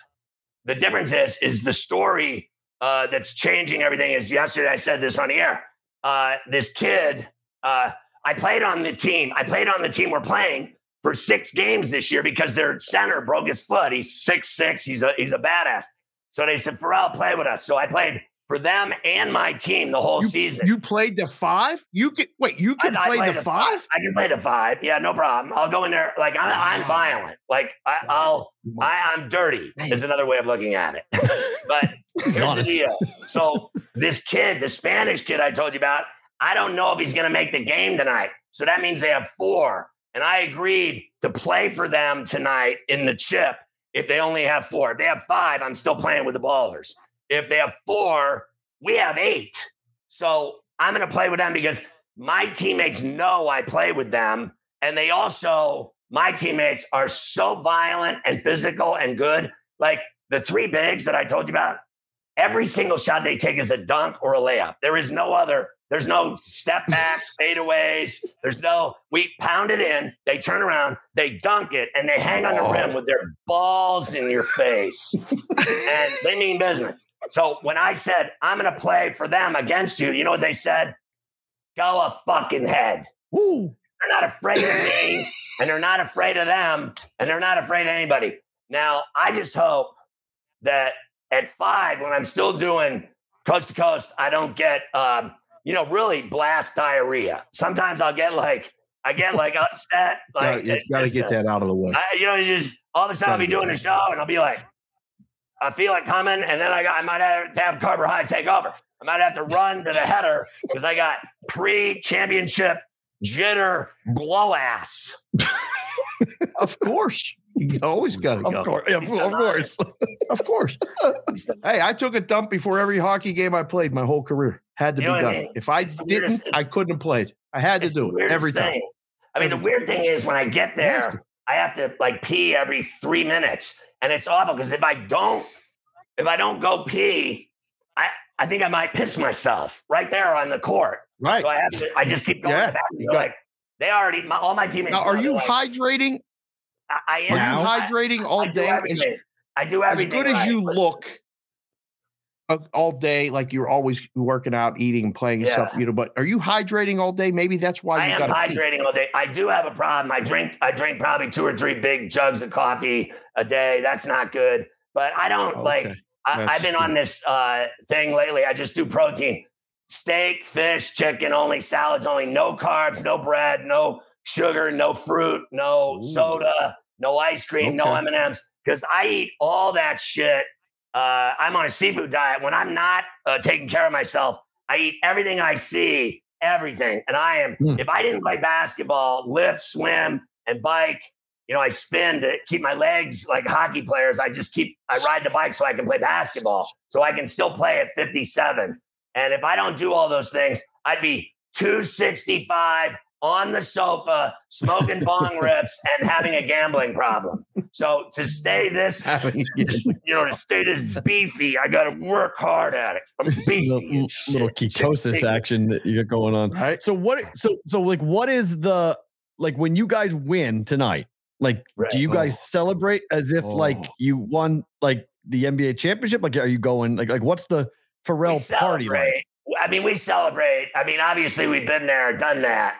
the difference is is the story uh, that's changing everything. Is yesterday I said this on the air. Uh, this kid, uh, I played on the team. I played on the team we're playing for six games this year because their center broke his foot. He's six six. He's a he's a badass. So they said, Ferrall, play with us. So I played for them and my team the whole You, season. you played the five. You can wait. You can I- I play play the five. I can play the five. Yeah, no problem. I'll go in there. Like I'm, I'm violent. Like I, I'll. I, I'm dirty. Is another way of looking at it. but here's the deal. So this kid, the Spanish kid I told you about, I don't know if he's going to make the game tonight. So that means they have four, and I agreed to play for them tonight in the chip. If they only have four, if they have five, I'm still playing with the ballers. If they have four, we have eight. So I'm going to play with them because my teammates know I play with them. And they also, my teammates are so violent and physical and good. Like the three bigs that I told you about, every single shot they take is a dunk or a layup. There is no other, there's no step backs, fadeaways. There's no, we pound it in, they turn around, they dunk it, and they hang on the rim oh. with their balls in your face. and they mean business. So when I said, I'm going to play for them against you, you know what they said? Go a fucking head. Ooh. They're not afraid of me, and they're not afraid of them, and they're not afraid of anybody. Now, I just hope that at five, when I'm still doing coast to coast, I don't get, um, you know, really blast diarrhea. Sometimes I'll get like, I get like upset. Like you it's got to get a- that out of the way. I, you know, you just all of a sudden I'll be doing a show and I'll be like, I feel it coming, and then I got I might have to have Carver High take over. I might have to run to the header because I got pre-championship jitter blow ass. Of course. You always got to go. Of course, yeah, of course. Of course. hey, I took a dump before every hockey game I played my whole career. Had to You be what I done. mean? If I It's didn't, I couldn't have played. I had to It's do it weirdest every time. I mean, the Every weird thing is when I get You have there, I have to like pee every three minutes, and it's awful because if I don't, if I don't go pee, I I think I might piss myself right there on the court. Right. So I have to. I just keep going Yeah, back. you like they already. My, all my teammates. Now, are you like, hydrating? I, I Are am. you I- hydrating all I day? As. I do everything. as good as you look all day, like you're always working out, eating, and playing and stuff, you know, but are you hydrating all day? Maybe that's why I am hydrating all day. I do have a problem. I drink. I drink probably two or three big jugs of coffee a day. That's not good. But I don't like. I, i've been on this uh, thing lately. I just do protein, steak, fish, chicken only, salads only, no carbs, no bread, no sugar, no fruit, no Ooh. soda, no ice cream, no M and M's. Because I eat all that shit. Uh, I'm on a seafood diet. When I'm not uh, taking care of myself, I eat everything I see, everything. And I am. Hmm. If I didn't play basketball, lift, swim, and bike, you know, I spin to keep my legs like hockey players. I just keep, I ride the bike so I can play basketball, so I can still play at 57. And if I don't do all those things, I'd be 265 on the sofa, smoking bong rips and having a gambling problem. So to stay this, having. you know, to stay this beefy, I got to work hard at it. I'm beefy. little, little ketosis action that you got going on. Right. So what? So so like, what is the like when you guys win tonight? Like, Right. do you guys oh. celebrate as if like Oh. you won like the NBA championship? Like, are you going like like what's the Ferrall party like? I mean, we celebrate. I mean, obviously, we've been there, done that.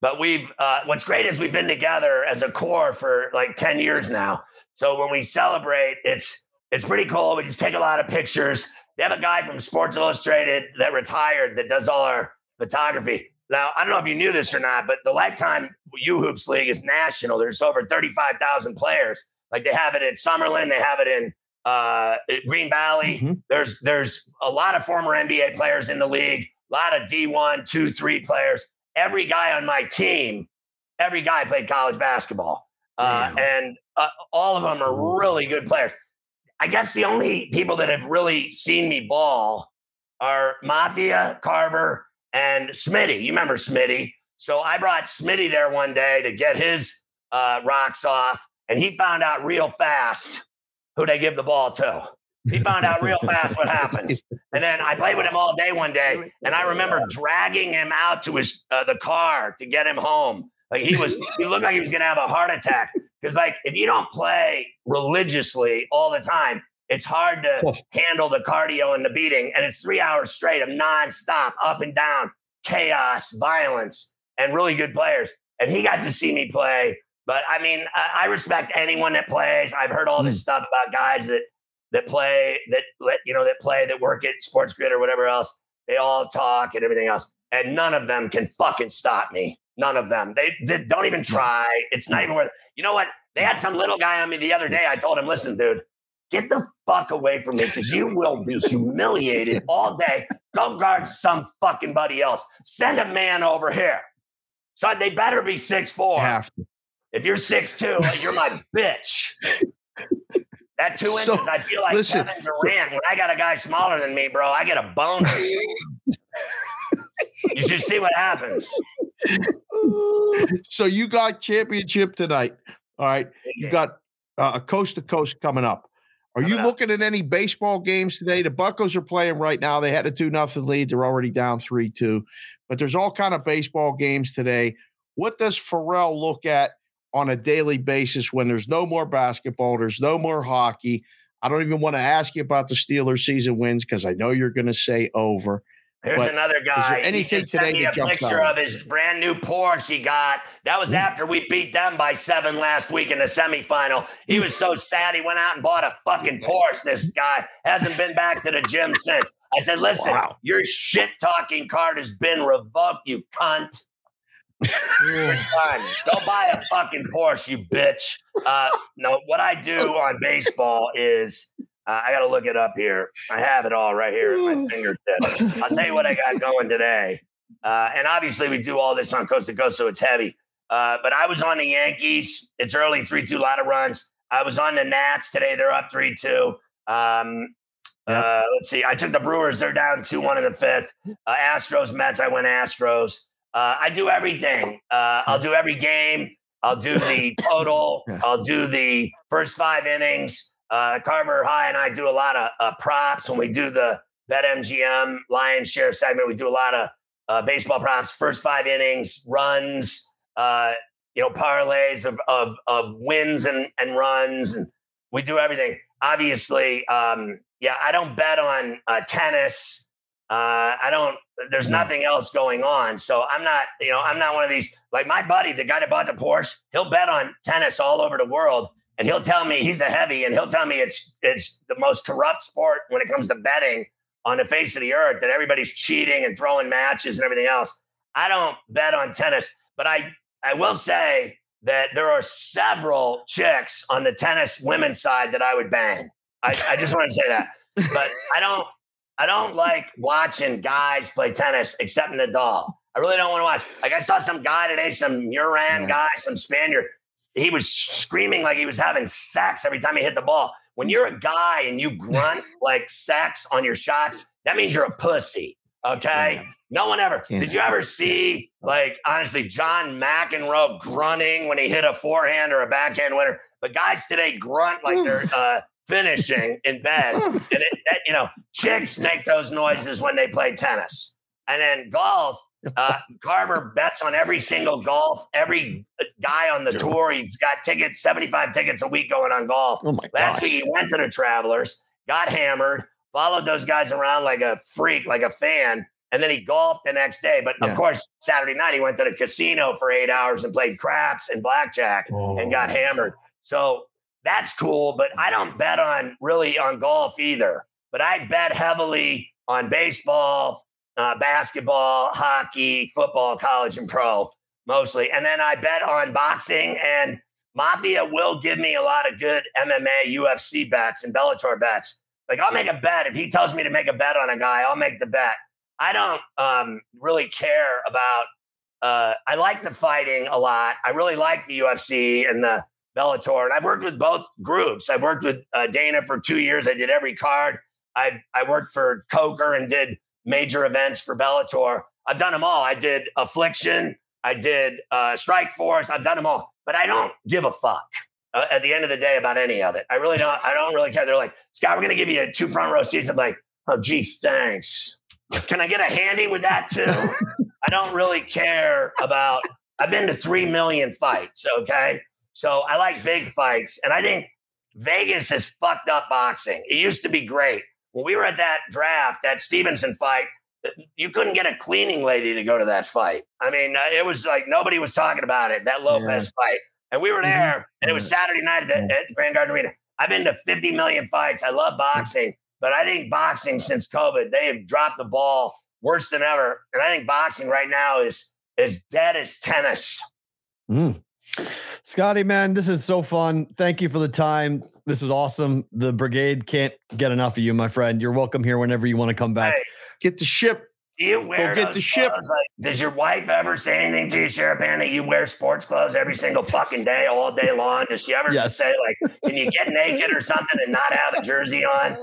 But we've, uh, what's great is we've been together as a core for like 10 years now. So when we celebrate, it's, it's pretty cool. We just take a lot of pictures. They have a guy from Sports Illustrated that retired that does all our photography. Now, I don't know if you knew this or not, but the Lifetime U Hoops League is national. There's over 35,000 players. Like they have it in Summerlin, they have it in uh, Green Valley. Mhm. There's there's a lot of former NBA players in the league, a lot of D1, two, three players. Every guy on my team, every guy played college basketball, uh, and uh, all of them are really good players. I guess the only people that have really seen me ball are Mafia, Carver, and Smitty. You remember Smitty? So I brought Smitty there one day to get his uh, rocks off, and he found out real fast who they give the ball to. He found out real fast what happens. And then I played with him all day one day, and I remember dragging him out to his uh, the car to get him home. Like he was, he looked like he was going to have a heart attack. Because like if you don't play religiously all the time, it's hard to Oh. handle the cardio and the beating. And it's three hours straight of nonstop, up and down, chaos, violence, and really good players. And he got to see me play. But I mean, I, I respect anyone that plays. I've heard all this stuff about guys that that play that let you know that play that work at SportsGrid or whatever else. They all talk and everything else, and none of them can fucking stop me. None of them. They, they don't even try. It's not even worth. You know what? They had some little guy on me the other day. I told him, "Listen, dude, get the fuck away from me because you will be humiliated all day. Go guard some fucking buddy else. Send a man over here. So they better be six four. If you're six two, you're my bitch. That two So, inches, I feel like listen, Kevin Durant. When I got a guy smaller than me, bro, I get a boner. you should see what happens. so you got championship tonight. All right. You got uh, a coast to coast coming up. Are you up. looking at any baseball games today? The Buckos are playing right now. They had a two nothing lead. They're already down three two. But there's all kind of baseball games today. What does Ferrall look at on a daily basis when there's no more basketball? There's no more hockey. I don't even want to ask you about the Steelers season wins because I know you're going to say over. Here's But another guy. there He anything sent today me a picture out? of his brand new Porsche he got. That was mm. after we beat them by seven last week in the semifinal. He mm. was so sad he went out and bought a fucking Porsche. This guy hasn't been back to the gym since. I said, "Listen, Wow. your shit talking card has been revoked, you cunt." Go buy a fucking Porsche, you bitch. Uh, no, what I do on baseball is uh, I got to look it up here. I have it all right here at my fingertips. I'll tell you what I got going today. Uh, and obviously, we do all this on coast to coast, so it's heavy. Uh, but I was on the Yankees. It's early 3 2, a lot of runs. I was on the Nats today. They're up 3 2. Um, uh, let's see. I took the Brewers. They're down 2 1 in the fifth. Uh, Astros, Mets. I went Astros. Uh, I do everything. Uh, I'll do every game. I'll do the total. I'll do the first five innings. Uh, Carver High and I do a lot of uh, props when we do the BetMGM Lions Share segment. We do a lot of uh, baseball props, first five innings, runs, uh, you know, parlays of, of, of wins and, and runs. And we do everything. Obviously, um, yeah, I don't bet on uh, tennis. Uh, I don't. There's nothing else going on, so I'm not. You know, I'm not one of these. Like my buddy, the guy that bought the Porsche, he'll bet on tennis all over the world, and he'll tell me he's a heavy, and he'll tell me it's it's the most corrupt sport when it comes to betting on the face of the earth. That everybody's cheating and throwing matches and everything else. I don't bet on tennis, but I I will say that there are several chicks on the tennis women's side that I would bang. I, I just want to say that, but I don't. I don't like watching guys play tennis except Nadal. I really don't want to watch. Like I saw some guy today, some Muran guy, some Spaniard. He was screaming like he was having sex every time he hit the ball. When you're a guy and you grunt like sex on your shots, that means you're a pussy. Okay. No one ever. Did you ever see, like, honestly, John McEnroe grunting when he hit a forehand or a backhand winner? But guys today grunt like they're uh, finishing in bed. And it, that, you know, chicks make those noises when they play tennis. And then golf, uh, Carver bets on every single golf. Every guy on the tour, he's got tickets, 75 tickets a week going on golf. Oh my Last gosh. week he went to the Travelers, got hammered, followed those guys around like a freak, like a fan, and then he golfed the next day. But Yeah. of course, Saturday night he went to the casino for eight hours and played craps and blackjack and got hammered. So that's cool, but I don't bet on really on golf either. But I bet heavily on baseball, uh, basketball, hockey, football, college, and pro mostly. And then I bet on boxing and Mafia will give me a lot of good MMA, UFC bets and Bellator bets. Like I'll make a bet if he tells me to make a bet on a guy, I'll make the bet. I don't um, really care about. Uh, I like the fighting a lot. I really like the UFC and the Bellator, and I've worked with both groups. I've worked with uh, Dana for two years. I did every card. I I worked for Coker and did major events for Bellator. I've done them all. I did Affliction. I did uh, Strike Force. I've done them all, but I don't give a fuck uh, at the end of the day about any of it. I really don't. I don't really care. They're like, Scott, we're going to give you two front row seats. I'm like, oh, gee, thanks. Can I get a handy with that too? I don't really care about. I've been to three million fights. Okay, so I like big fights, and I think Vegas has fucked up boxing. It used to be great when we were at that draft, that Stevenson fight. You couldn't get a cleaning lady to go to that fight. I mean, uh, it was like nobody was talking about it. That Lopez fight, and we were there, and it was Saturday night at, the, at Grand Garden Arena. I've been to 50 million fights. I love boxing, but I think boxing since COVID, they have dropped the ball worse than ever. And I think boxing right now is as dead as tennis. Mm. Scotty, man, this is so fun. Thank you for the time. This was awesome. The brigade can't get enough of you, my friend. You're welcome here whenever you want to come back. Hey, Get the ship. you wear get the ship. Like, does your wife ever say anything to you, Sheriff Ann, that you wear sports clothes every single fucking day, all day long? Does she ever Yes. say like, "Can you get naked or something and not have a jersey on"?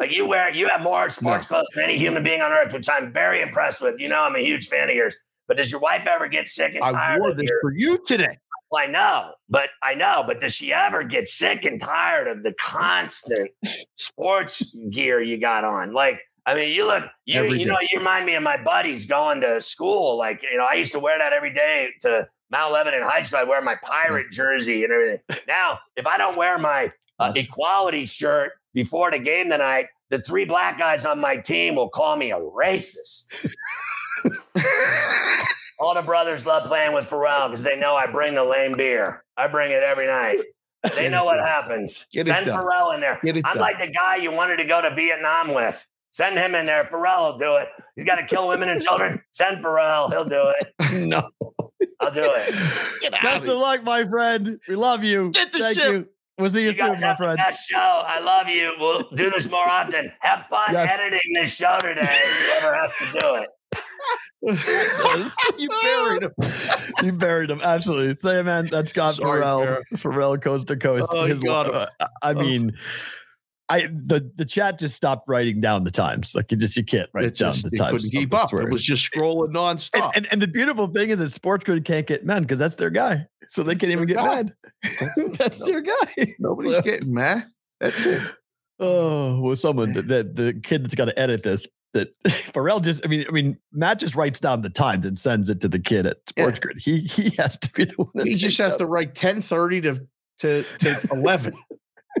Like you wear, you have more sports clothes than any human being on earth, which I'm very impressed with. You know, I'm a huge fan of yours. But does your wife ever get sick and tired? I tired wore of this your for you today. Well, I know, but I know, but does she ever get sick and tired of the constant sports gear you got on? Like, I mean, you look, you Every you day. know, you remind me of my buddies going to school. Like, you know, I used to wear that every day to Mount Lebanon High School. I'd wear my pirate jersey and everything. Now, if I don't wear my uh, equality shirt before the game tonight, the three black guys on my team will call me a racist. All the brothers love playing with Ferrall because they know I bring the lame beer. I bring it every night. They know what happens. Get Send done. Ferrall in there. Get I'm done. like the guy you wanted to go to Vietnam with. Send him in there. Ferrall will do it. He's got to kill women and children. Send Ferrall. He'll do it. no. I'll do it. Get Best of luck, my friend. We love you. Get the Thank ship. you. We'll see you, You soon, guys my the friend. best show. I love you. We'll do this more often. Have fun Yes. editing this show today. Whoever has to do it. you buried him. you buried him. Absolutely. Say, man, that's Scott Sorry, Ferrall. Ferrall coast to coast. Oh, His, got uh, I mean, I the the chat just stopped writing down the times. Like you just you can't write It down just the it times. couldn't keep up. It was just scrolling and, nonstop. and, and the beautiful thing is that SportsGrid can't get men because that's their guy. So they can't even get guy. mad. that's their guy. Nobody's So- getting mad. That's it. Oh, well, someone that the kid that's got to edit this. That Ferrall just, I mean, I mean, Matt just writes down the times and sends it to the kid at SportsGrid. He he has to be the one. He just has up- to write ten thirty to to to eleven.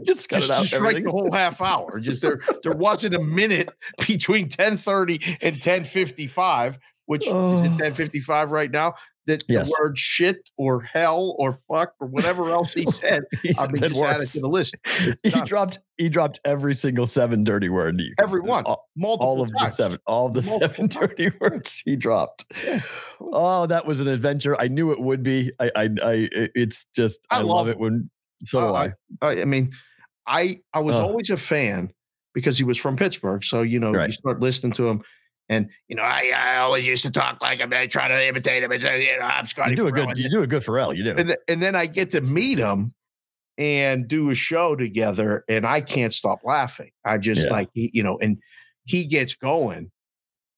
just cut just it out. just write the whole half hour. Just there there wasn't a minute between ten thirty and ten fifty five, which is Oh. at ten fifty five right now. That Yes. the word shit or hell or fuck or whatever else he said. I mean, just add it works. to the list. He dropped he dropped every single seven dirty word. Every one. all, multiple all of the seven, all of the Multiple seven times. dirty words he dropped. Yeah. Oh, that was an adventure. I knew it would be. I, I, I it's just I I, love love it when. So do Uh, I. I, I mean, I I was Uh. always a fan because he was from Pittsburgh. So you know, you start listening to him, and you know, I, I always used to talk like him. I try to imitate him. And, you know, I'm Scotty. You do a good. You do a good Ferrall. You do. and, th- and then I get to meet him and do a show together, and I can't stop laughing. I just Yeah. like you know, and he gets going,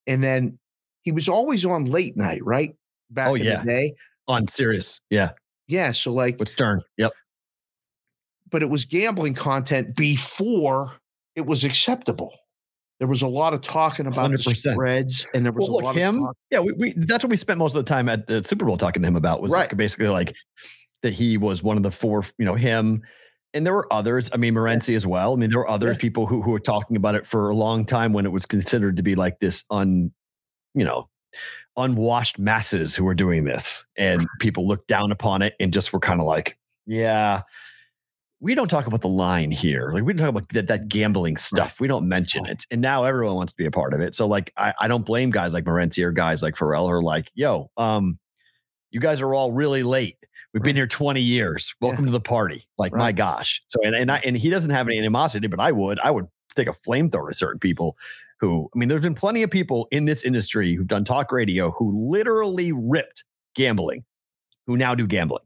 and then he was always on late night, right? Back Oh, in yeah. the day, On Sirius. Yeah. yeah. So like, With Stern. Yep. but it was gambling content before it was acceptable. There was a lot of talking about the 100%. spreads, and there was Well, a look, lot him. of talk. Yeah, we, we that's what we spent most of the time at the Super Bowl talking to him about was like basically like that he was one of the four. You know him. And there were others. I mean, Morency as well. I mean, there were other Yeah. people who, who were talking about it for a long time when it was considered to be like this un, you know, unwashed masses who were doing this, and people looked down upon it and just were kind of like, yeah, we don't talk about the line here. Like we don't talk about that, that gambling stuff. We don't mention it. And now everyone wants to be a part of it. So like I, I don't blame guys like Morency or guys like Ferrall who are like, yo, um, you guys are all really late. We've been here 20 years. Welcome to the party. Like, my gosh. So and and I and he doesn't have any animosity, but I would. I would take a flamethrower to certain people who I mean, there's been plenty of people in this industry who've done talk radio who literally ripped gambling, who now do gambling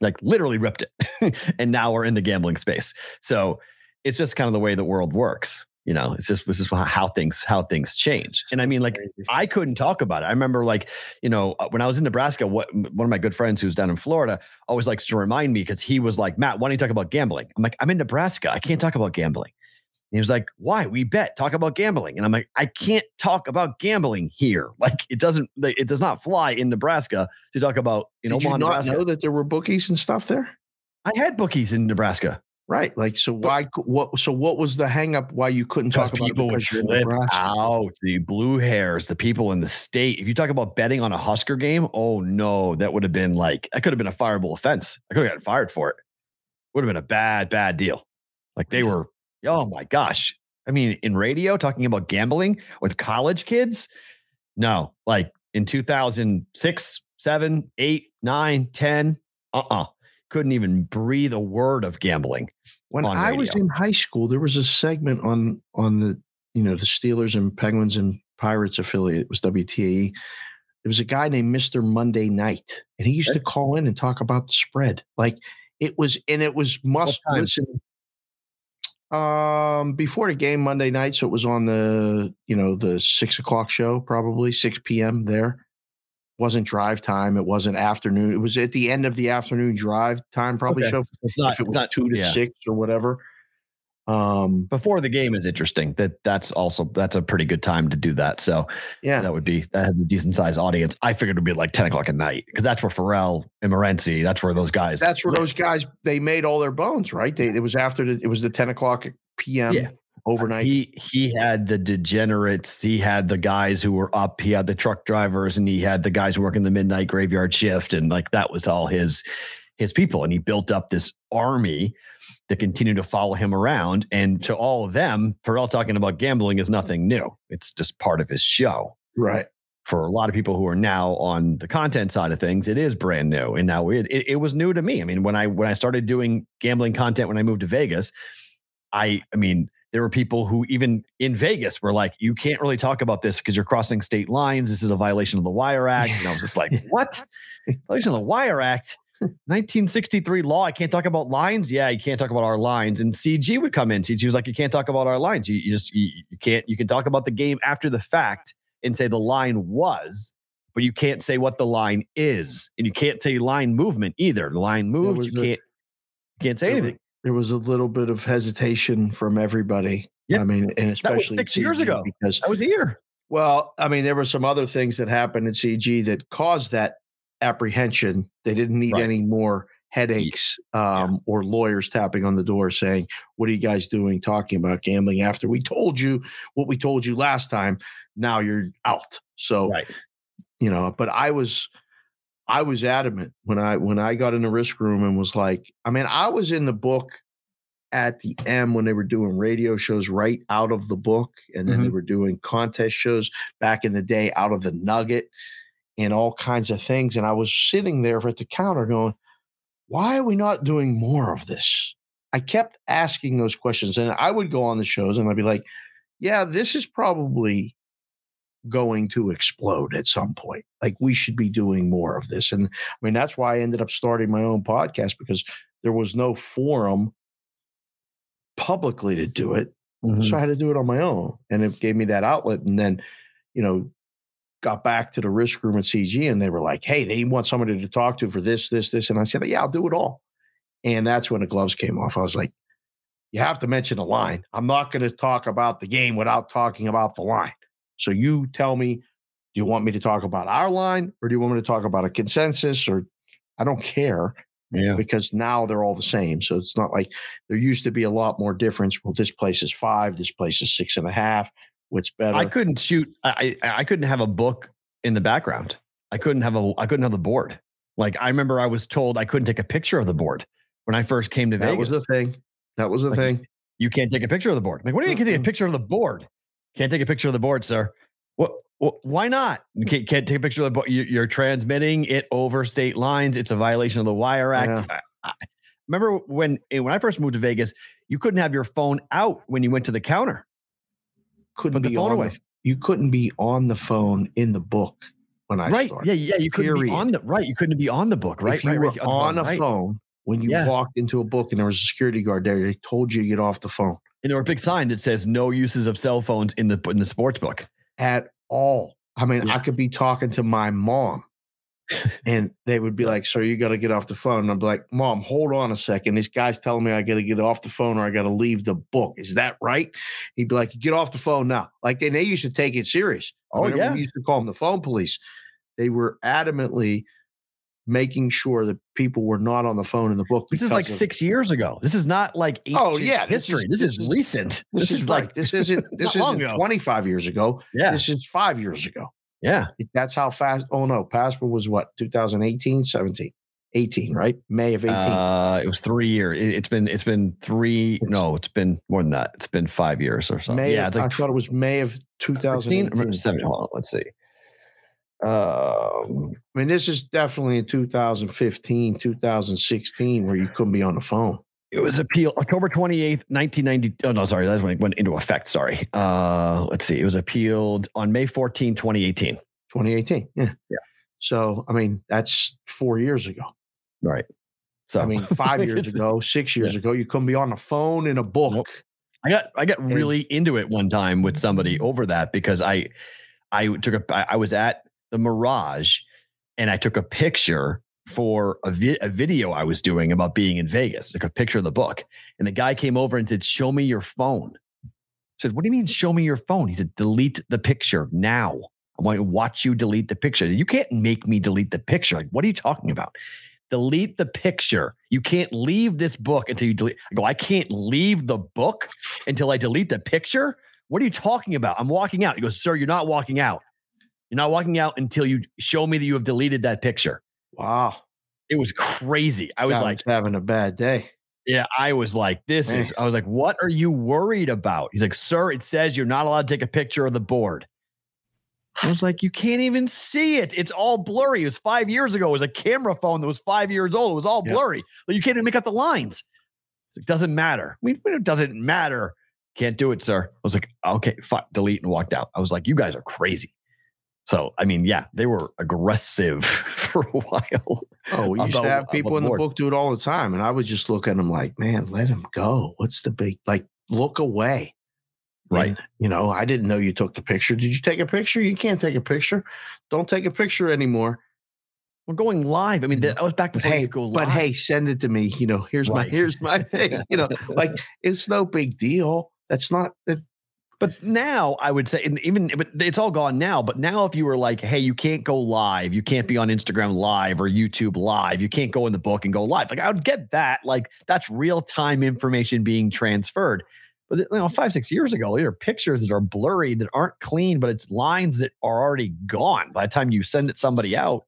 like literally ripped it and now we're in the gambling space. So it's just kind of the way the world works you know? It's just this is how things how things change. And i mean like i couldn't talk about it. I remember like you know uh, when i was in nebraska what one of my good friends who's down in florida always likes to remind me because he was like matt why don't you talk about gambling? I'm like i'm in nebraska. I can't talk about gambling he was like, "Why? We bet. Talk about gambling." And I'm like, "I can't talk about gambling here. Like, it doesn't. It does not fly in Nebraska to talk about in Did Omaha, you not Nebraska. know that there were bookies and stuff there? I had bookies in Nebraska. Right. Like, so why? What? So what was the hangup? Why you couldn't talk about people would because you're in flip out the blue hairs, the people in the state. If you talk about betting on a Husker game, oh no, that would have been like that could have been a fireable offense. I could have gotten fired for it. Would have been a bad, bad deal. Like they were, oh my gosh. I mean, in radio, talking about gambling with college kids, no, like in 2006, 7, 8, 9, 10, uh-uh. Couldn't even breathe a word of gambling. When I was in high school, there was a segment on on the you know the Steelers and Penguins and Pirates affiliate. It was WTAE. There was a guy named Mister Monday Night, and he used to call in and talk about the spread. Like it was, and it was must listen. Um, before the game Monday night, so it was on the you know the six o'clock show, probably six p.m. There wasn't drive time. It wasn't afternoon. It was at the end of the afternoon drive time, probably Okay. show It's not, if it was not two to yeah. six or whatever. Um, before the game is interesting. That that's also that's a pretty good time to do that. So yeah, that would be that has a decent sized audience. I figured it'd be like ten o'clock at night because that's where Ferrall and Morency. That's where those guys. that's where live. those guys they made all their bones, right? They it was after the it was the ten o'clock p.m. Yeah. overnight. He he had the degenerates. He had the guys who were up. He had the truck drivers, and he had the guys working the midnight graveyard shift, and like that was all his his people. And he built up this army that continued to follow him around. And to all of them, Ferrall talking about gambling is nothing new. It's just part of his show. right. for a lot of people who are now on the content side of things, it is brand new. And now it, it, it was new to me. I mean, when I when I started doing gambling content when I moved to Vegas, I I mean, there were people who even in Vegas were like, you can't really talk about this because you're crossing state lines. This is a violation of the Wire Act. And I was just like, what? Violation of the Wire Act? 1963 law. I can't talk about lines. Yeah, you can't talk about our lines. And CG would come in. CG was like, you can't talk about our lines. You, you just you, you can't. You can talk about the game after the fact and say the line was, but you can't say what the line is, and you can't say line movement either. The line moves. was You can't. You can't say anything. There was a little bit of hesitation from everybody. Yeah. I mean, and especially six years ago. because I was here. Well, I mean, there were some other things that happened in CG that caused that apprehension. They didn't need Right. any more headaches um, or lawyers tapping on the door saying, What are you guys doing talking about gambling after we told you what we told you last time? Now you're out. So, Right. you know, but I was. I was adamant when I when I got in the risk room and was like, I mean, I was in the book at the M when they were doing radio shows right out of the book, and then they were doing contest shows back in the day out of the Nugget and all kinds of things. And I was sitting there at the counter going, why are we not doing more of this? I kept asking those questions, and I would go on the shows and I'd be like, yeah, this is probably going to explode at some point. Like we should be doing more of this. And I mean, that's why I ended up starting my own podcast because there was no forum publicly to do it. So mm-hmm. I had to do it on my own. And it gave me that outlet. And then, you know, got back to the risk room at CG and they were like, hey, they want somebody to talk to for this, this, this. And I said, yeah, I'll do it all. And that's when the gloves came off. I was like, you have to mention the line. I'm not going to talk about the game without talking about the line. So you tell me, do you want me to talk about our line or do you want me to talk about a consensus or I don't care Yeah. because now they're all the same. So it's not like there used to be a lot more difference. Well, this place is five, this place is six and a half. What's better? I couldn't shoot. I, I couldn't have a book in the background. I couldn't have a. I couldn't have the board. Like I remember, I was told I couldn't take a picture of the board when I first came to that Vegas. That was the thing. That was the Like, thing. you can't take a picture of the board. I'm like, what are you you can't take a picture of the board? Can't take a picture of the board, sir. What? why not? You can't, can't take a picture of the board. You, you're transmitting it over state lines. It's a violation of the Wire Act. I, I, remember when when I first moved to Vegas, you couldn't have your phone out when you went to the counter. Couldn't be on away. the, you couldn't be on the phone in the book when I right? started. Yeah, yeah. You couldn't be on the right. You couldn't be on the book. Right. if you right, were right, on a right. phone when you Yeah. walked into a book and there was a security guard there, they told you to get off the phone and there were a big sign that says no uses of cell phones in the in the sports book. at all. I mean, Yeah. I could be talking to my mom and they would be like, Sir, you got to get off the phone. And I'd be like, Mom, hold on a second. This guy's telling me I got to get off the phone or I got to leave the book. Is that right? He'd be like, Get off the phone now. Like, and they used to take it serious. Oh, yeah. We used to call them the phone police. They were adamantly making sure that people were not on the phone in the book. This is like of- six years ago. This is not like Oh, yeah, this history. is- This, this is, is- recent. This, is, like like this isn't this isn't 25 years ago. yeah, This is five years ago. Yeah. That's how fast. Oh no, PASPA was what 2018, 17, 18, right? May of 18. Uh, it was three years. It, has been it's been three. It's- no, it's been more than that. It's been five years or something. May. yeah, of, it's I thought it was May of 16 2018. or 17. Hold on, let's see. Um, I mean, this is definitely in 2015, 2016, where you couldn't be on the phone. It was appeal October 28th, 1990. Oh, no, sorry. That's when it went into effect. Sorry. Uh, let's see. It was appealed on May 14, 2018. 2018. Yeah. Yeah. So I mean, that's four years ago. Right. So I mean, five years ago, six years ago, you couldn't be on the phone in a book. Nope. I got I got And- really into it one time with somebody over that because I I took a, I was at the Mirage and I took a picture for a, vi- a video I was doing about being in Vegas. like a picture of the book, and the guy came over and said, "Show me your phone." I said, "What do you mean, show me your phone?" He said, "Delete the picture now. I want to watch you delete the picture. You can't make me delete the picture. Like, what are you talking about?" Delete the picture. You can't leave this book until you delete. I go, I can't leave the book until I delete the picture. What are you talking about? I'm walking out. He goes, Sir, you're not walking out. You're not walking out until you show me that you have deleted that picture. Wow. It was crazy. I was Guy like, having a bad day. yeah, I was like, this is, I was like, what are you worried about? He's like, sir, it says you're not allowed to take a picture of the board. I was like, you can't even see it. It's all blurry. It was five years ago. It was a camera phone that was five years old. It was all blurry. But you can't even make out the lines. It like, doesn't matter. I mean, it doesn't matter. Can't do it, sir. I was like, okay, fine. Delete and walked out. I was like, you guys are crazy. So, I mean, yeah, they were aggressive for a while. Oh, we used to have people in the about book do it all the time, and I would just look at them like, "Man, let him go. What's the big like? Look away." Right. And, you know, I didn't know you took the picture. Did you take a picture? You can't take a picture. Don't take a picture anymore. We're going live. I mean, mm-hmm. that was back before hey, you go but hey, send it to me. You know, here's my here's my thing. You know, like it's no big deal. That's not it, But now I would say, and even but it's all gone now. But now, if you were like, "Hey, you can't go live, you can't be on Instagram live or YouTube live, you can't go in the book and go live," like I would get that. Like that's real time information being transferred. But you know, five six years ago, there are pictures that are blurry that aren't clean, but it's lines that are already gone by the time you send it somebody out.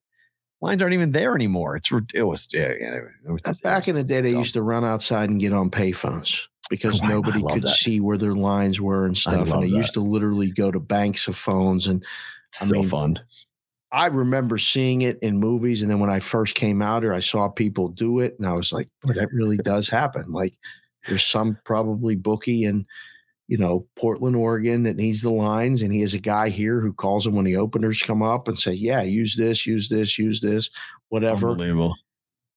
Lines aren't even there anymore. It's it was yeah, it was it back in the day. They dumb. used to run outside and get on payphones because Oh, I- I nobody could that. see where their lines were and stuff. love And they that. used to literally go to banks of phones and I so mean, fun. I remember seeing it in movies, and then when I first came out here, I saw people do it, and I was like, "Boy, that really does happen." Like, there's some probably bookie in, you know, Portland, Oregon, that needs the lines, and he has a guy here who calls him when the openers come up and say, "Yeah, use this, use this, use this, whatever." Unbelievable.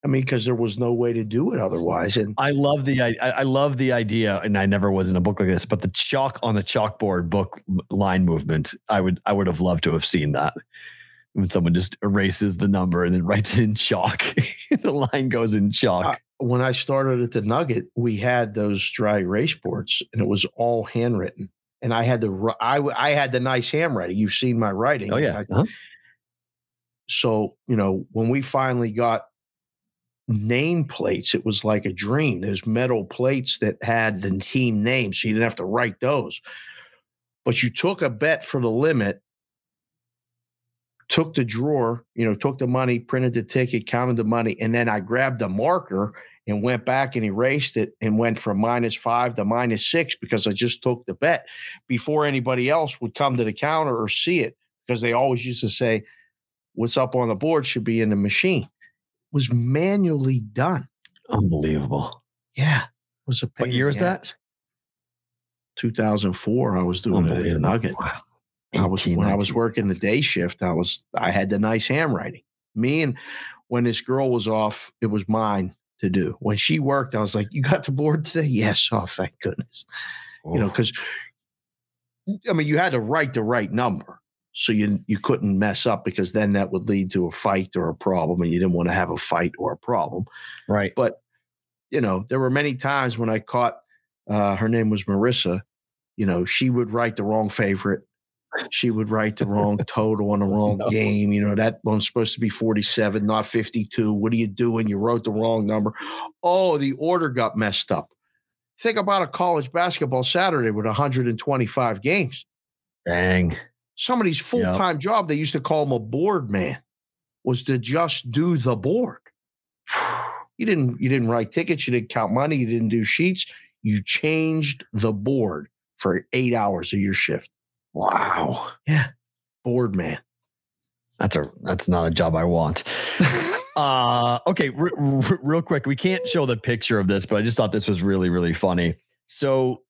I mean, because there was no way to do it otherwise, and I love the I, I love the idea, and I never was in a book like this, but the chalk on the chalkboard book line movement. I would I would have loved to have seen that when someone just erases the number and then writes it in chalk. the line goes in chalk. When I started at the Nugget, we had those dry erase boards, and it was all handwritten. And I had the I I had the nice handwriting. You've seen my writing. oh yeah, I- Uh-huh. so you know when we finally got name plates, it was like a dream. Those metal plates that had the team name, so you didn't have to write those. But you took a bet for the limit, took the drawer, you know, took the money, printed the ticket, counted the money, and then I grabbed the marker and went back and erased it and went from minus five to minus six because I just took the bet before anybody else would come to the counter or see it because they always used to say, What's up on the board should be in the machine. It was manually done. unbelievable. Yeah. It was a What year in is the that? 2004. I was doing it at Nugget. Wow. I was when I was working the day shift. I was I had the nice handwriting. Me and when this girl was off, it was mine to do. When she worked, I was like, "You got the board today?" Yes. Oh, thank goodness. You know, because I mean, you had to write the right number, so you you couldn't mess up because then that would lead to a fight or a problem, and you didn't want to have a fight or a problem. right. But you know, there were many times when I caught uh, her name was Marissa. You know, she would write the wrong favorite. She would write the wrong total on the wrong No. game. You know, that one's supposed to be 47, not 52. What are you doing? You wrote the wrong number. Oh, the order got messed up. Think about a college basketball Saturday with 125 games. Dang. Somebody's full time job, they used to call him a board man, was to just do the board. You didn't you didn't write tickets, you didn't count money, you didn't do sheets. You changed the board for eight hours of your shift. Wow. Yeah. Board man. That's a that's not a job I want. uh okay, r- r- real quick, we can't show the picture of this, but I just thought this was really really funny. So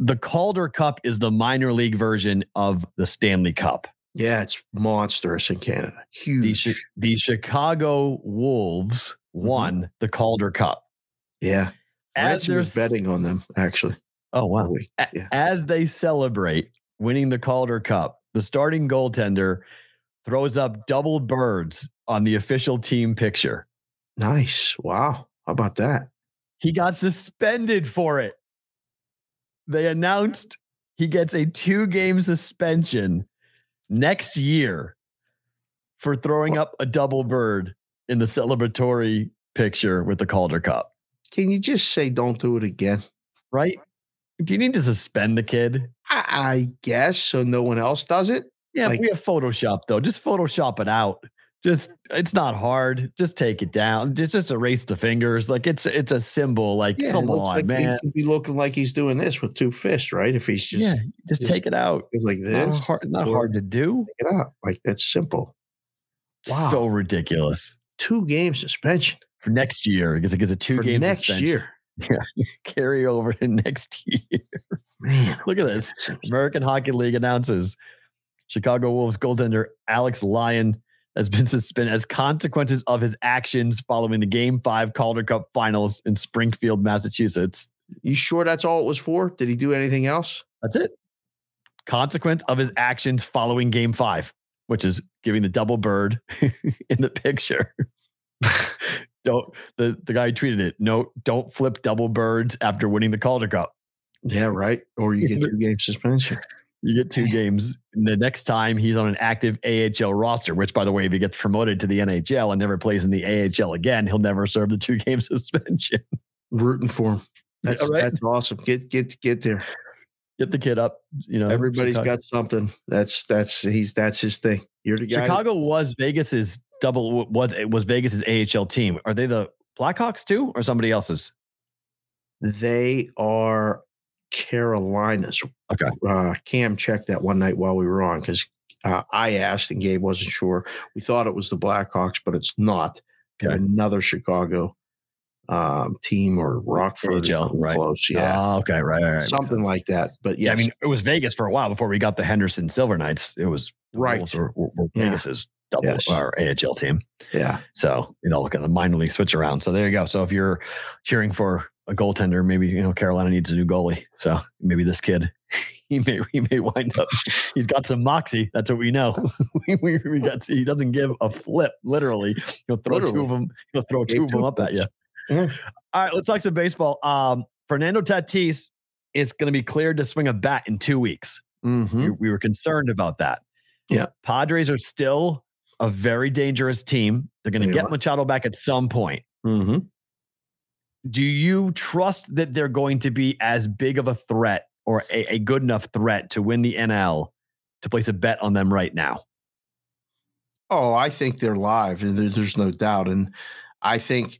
the Calder Cup is the minor league version of the Stanley Cup. Yeah, it's monstrous in Canada. The, Huge. Chi- the Chicago Wolves mm-hmm. won the Calder Cup. yeah. As they're was betting on them, actually. Oh wow. Yeah. As they celebrate winning the Calder Cup, the starting goaltender throws up double birds on the official team picture. Nice. Wow. How about that? He got suspended for it. They announced he gets a two game suspension next year for throwing up a double bird in the celebratory picture with the Calder Cup, Can you just say don't do it again? right? Do you need to suspend the kid? I, I guess so no one else does it. Yeah, Like- we have Photoshop though. Just Photoshop it out. Just it's not hard. Just take it down. Just just erase the fingers. Like it's it's a symbol. Like Yeah, come on, like man. He could be looking like he's doing this with two fists, right? If he's just yeah, just, just take it out. like It's not this, hard, not hard to do. take it out. Like that's simple. Wow. So ridiculous Two game suspension for next year because it gives a two for game next year. Yeah, carry over to next year. Man, Look at this. American Hockey League announces Chicago Wolves goaltender Alex Lyon has been suspended as consequences of his actions following the Game Five Calder Cup Finals in Springfield, Massachusetts. You sure that's all it was for? Did he do anything else? That's it. Consequence of his actions following Game Five, which is giving the double bird in the picture. don't the the guy tweeted it. No, don't flip double birds after winning the Calder Cup. Yeah, right. Or you get two game suspension. You get two games. The next time he's on an active AHL roster, which, by the way, if he gets promoted to the NHL and never plays in the AHL again, he'll never serve the two game suspension. Rooting for him. That's right. that's awesome. Get get get there. Get the kid up. You know, Everybody's Chicago. got something. That's that's he's that's his thing. You're the guy. Chicago was Vegas's double was was Vegas's AHL team. Are they the Blackhawks too, or somebody else's? They are Carolinas. Okay. Uh, Cam checked that one night while we were on because uh, I asked and Gabe wasn't sure. We thought it was the Blackhawks, but it's not. Okay. Another Chicago um, team or Rockford, something right. close. Yeah, Oh, okay, right, right, right. Something like that. But Yeah, yeah, I mean, it was Vegas for a while before we got the Henderson Silver Knights. It was Right. Were, were, were Yeah. Vegas's double Yes. or AHL team. yeah. So, you know, look at the minor league switch around. So there you go. So if you're cheering for a goaltender, maybe, you know, Carolina needs a new goalie. So maybe this kid, he may, he may wind up, he's got some moxie. That's what we know. we, we, we got, he doesn't give a flip, literally. He'll throw two of them, he'll throw Gave two of them up at you. All right, let's talk some baseball. Um, Fernando Tatis is going to be cleared to swing a bat in two weeks. Mm-hmm. We, we were concerned about that. Yeah. Padres are still a very dangerous team. They're going to get. Machado back at some point. Mm-hmm. Do you trust that they're going to be as big of a threat or a, a good enough threat to win the NL to place a bet on them right now? Oh, I think they're live, and there's no doubt. And I think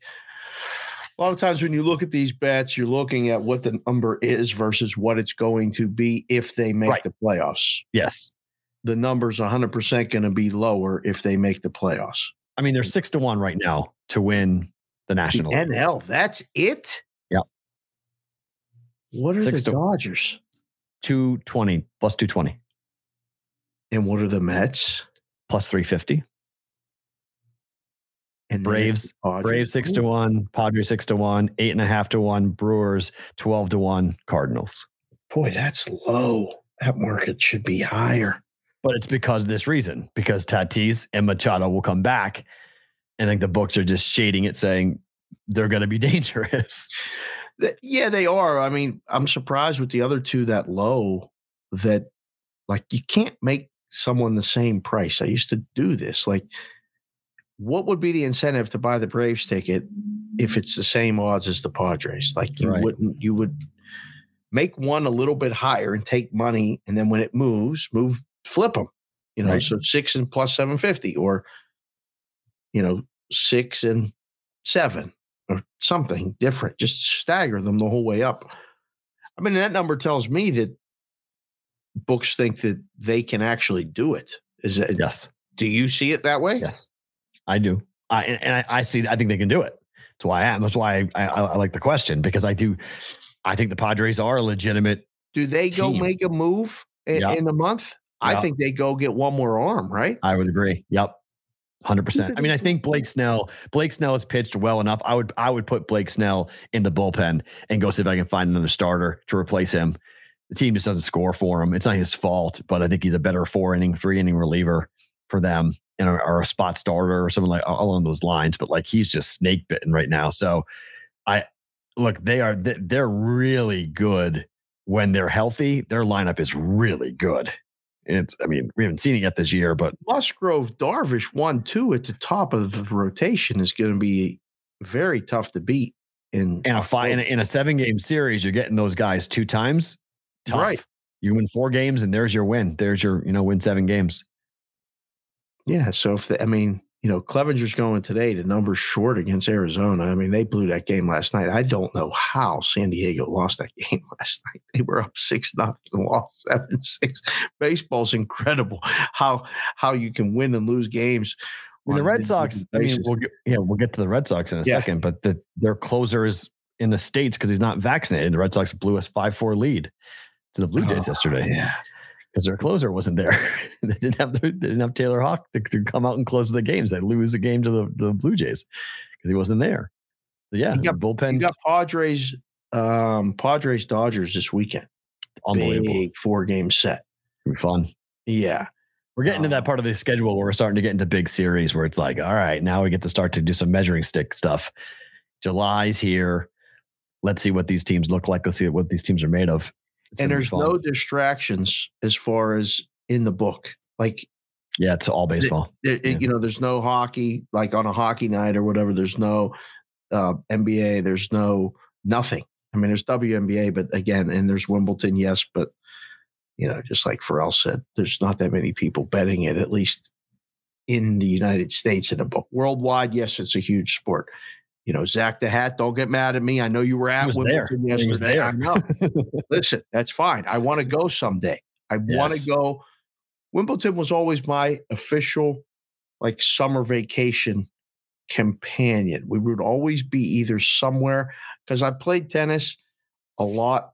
a lot of times when you look at these bets, you're looking at what the number is versus what it's going to be if they make Right. the playoffs. Yes. The number's 100% going to be lower if they make the playoffs. I mean, they're mm. six to one right now to win the The National. League. NL, that's it? Yep. What are Six the Dodgers? 220 plus 220 And what are the Mets? plus 350. And Braves, Braves six to one, Padres six to one, eight and a half to one, Brewers 12 to one, Cardinals. Boy, that's low. That market should be higher. But it's because of this reason, because Tatis and Machado will come back. And I think the books are just shading it, saying they're going to be dangerous. Yeah, they are. I mean, I'm surprised with the other two that low that like you can't make someone the same price. I used to do this. Like, what would be the incentive to buy the Braves ticket if it's the same odds as the Padres? Like, you Right. wouldn't, you would make one a little bit higher and take money. And then when it moves, move, flip them, you know, Right. so six and plus 750 or, you know, six and seven or something different. Just stagger them the whole way up. I mean, that number tells me that books think that they can actually do it. Is it? Yes. Do you see it that way? Yes. I do. I, and, and I, I see, I think they can do it. That's why I am. That's why I, I, I like the question because I do. I think the Padres are a legitimate. Do they go Team. make a move in, Yeah. in a month? I think they go get one more arm, right? I would agree. Yep. Hundred percent. I mean, I think Blake Snell. Blake Snell has pitched well enough. I would. I would put Blake Snell in the bullpen and go see if I can find another starter to replace him. The team just doesn't score for him. It's not his fault, but I think he's a better four inning, three inning reliever for them, and or, or a spot starter or something like along those lines. But like he's just snake bitten right now. So, I look. They are. they- They're really good when they're healthy. Their lineup is really good. It's. I mean, we haven't seen it yet this year, but Musgrove, Darvish, one, two at the top of the rotation is going to be very tough to beat. In in a five in a, in a seven game series, you're getting those guys two times. Tough. Right. You win four games, and there's your win. There's your you know win seven games. yeah. So if the, I mean, you know, Clevinger's going today to numbers short against Arizona. I mean, they blew that game last night. I don't know how San Diego lost that game last night. They were up six nothing, lost seven six. Baseball's incredible. How how you can win and lose games. Mean, the Red Sox. I mean, we'll get, yeah, we'll get to the Red Sox in a Yeah. second, but the, their closer is in the states because he's not vaccinated. The Red Sox blew a five four lead to the Blue oh, Jays Oh, yesterday Yeah. Because their closer wasn't there. they didn't have the, they didn't have Tanner Houck to, to come out and close the games. They lose the game to the, the Blue Jays because he wasn't there. So yeah, You got- bullpen You got Padres, um, Padres Dodgers this weekend. unbelievable. Big four game set. It'll be fun. Yeah. We're getting to Um, that part of the schedule where we're starting to get into big series where it's like, all right, now we get to start to do some measuring stick stuff. July's here. Let's see what these teams look like. Let's see what these teams are made of. It's and there's no distractions as far as in the book. Like yeah, it's all baseball. it, Yeah. it- you know, there's no hockey like on a hockey night or whatever. There's no uh, NBA. There's no nothing. I mean, there's WNBA, but again, and there's Wimbledon, yes, but you know, just like Ferrall said, there's not that many people betting it, at least in the United States in a book. Worldwide, yes, it's a huge sport. You know, Zach the Hat, don't get mad at me. I know you were at was there. Wimbledon yesterday. I know. Listen, that's fine. I want to go someday. I want to go. Wimbledon was always my official, like summer vacation companion. We would always be either somewhere because I played tennis a lot,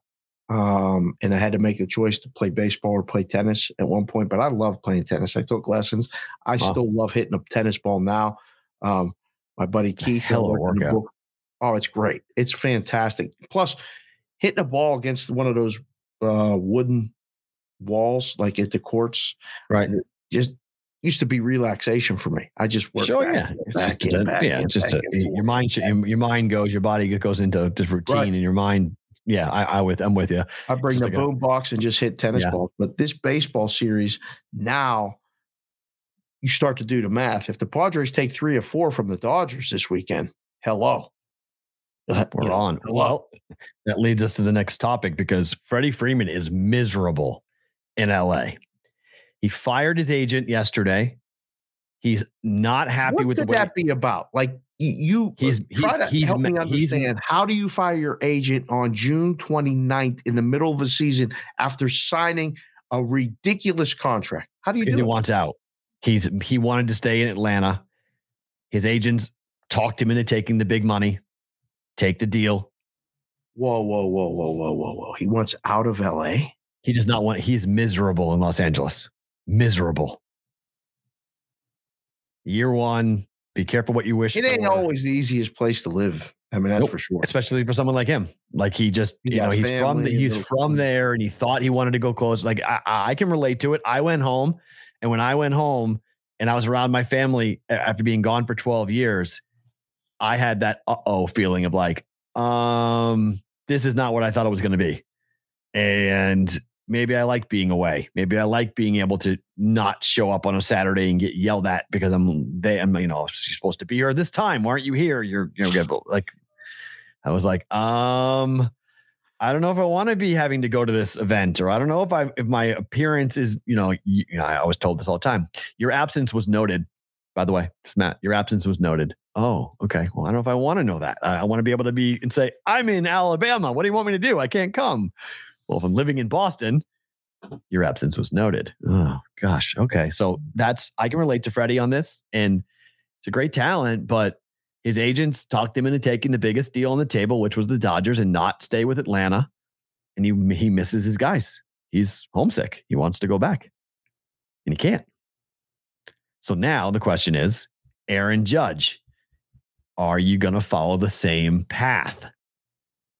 um, and I had to make a choice to play baseball or play tennis at one point. But I love playing tennis. I took lessons. I Wow. still love hitting a tennis ball now. Um, my buddy Keith, hell of a worked in the workout. Oh, it's great. It's fantastic. Plus, hitting a ball against one of those uh, wooden walls, like at the courts, Right. just used to be relaxation for me. I just work. Sure, yeah. back just in, a- back yeah, in, just a, your mind, your, your mind goes, your body goes into just routine, Right. and your mind. Yeah, I, I with, I'm with you. I bring just the like a- boom box and just hit tennis Yeah. balls. But this baseball series now, you start to do the math. If the Padres take three or four from the Dodgers this weekend, hello. Uh, We're you know, on. Well, that leads us to the next topic because Freddie Freeman is miserable in LA. He fired his agent yesterday. He's not happy what with could the way that be about? Like you He's- try he's- to he's help me he's- understand how do you fire your agent on June 29th in the middle of a season after signing a ridiculous contract? How do you do he it? wants out. He's he wanted to stay in Atlanta. His agents talked him into taking the big money, take the deal. Whoa, whoa, whoa, whoa, whoa, whoa, whoa. He wants out of LA. He does not want. He's miserable in Los Angeles. Miserable. Year one. Be careful what you wish. It ain't for. always the easiest place to live. I mean, that's Nope. for sure. especially for someone like him. Like he just, He you know, he's from the, he's from there, and he thought he wanted to go close. Like I, I can relate to it. I went home, and when I went home, and I was around my family after being gone for twelve years, I had that uh oh feeling of like, um, this is not what I thought it was going to be, and maybe I like being away. Maybe I like being able to not show up on a Saturday and get yelled at because I'm they I'm you know you're supposed to be here this time. Why aren't you here? You're you know like I was like, um, I don't know if I want to be having to go to this event, or I don't know if I if my appearance is, you know, you, you know, I was told this all the time. Your absence was noted. By the way, it's Matt. Your absence was noted. Oh, okay. Well, I don't know if I want to know that. I, I want to be able to be and say, I'm in Alabama. What do you want me to do? I can't come. Well, if I'm living in Boston, your absence was noted. Oh gosh. Okay. So that's I can relate to Freddie on this, and it's a great talent, but his agents talked him into taking the biggest deal on the table, which was the Dodgers, and not stay with Atlanta. And he he misses his guys. He's homesick. He wants to go back, and he can't. So now the question is, Aaron Judge, are you going to follow the same path?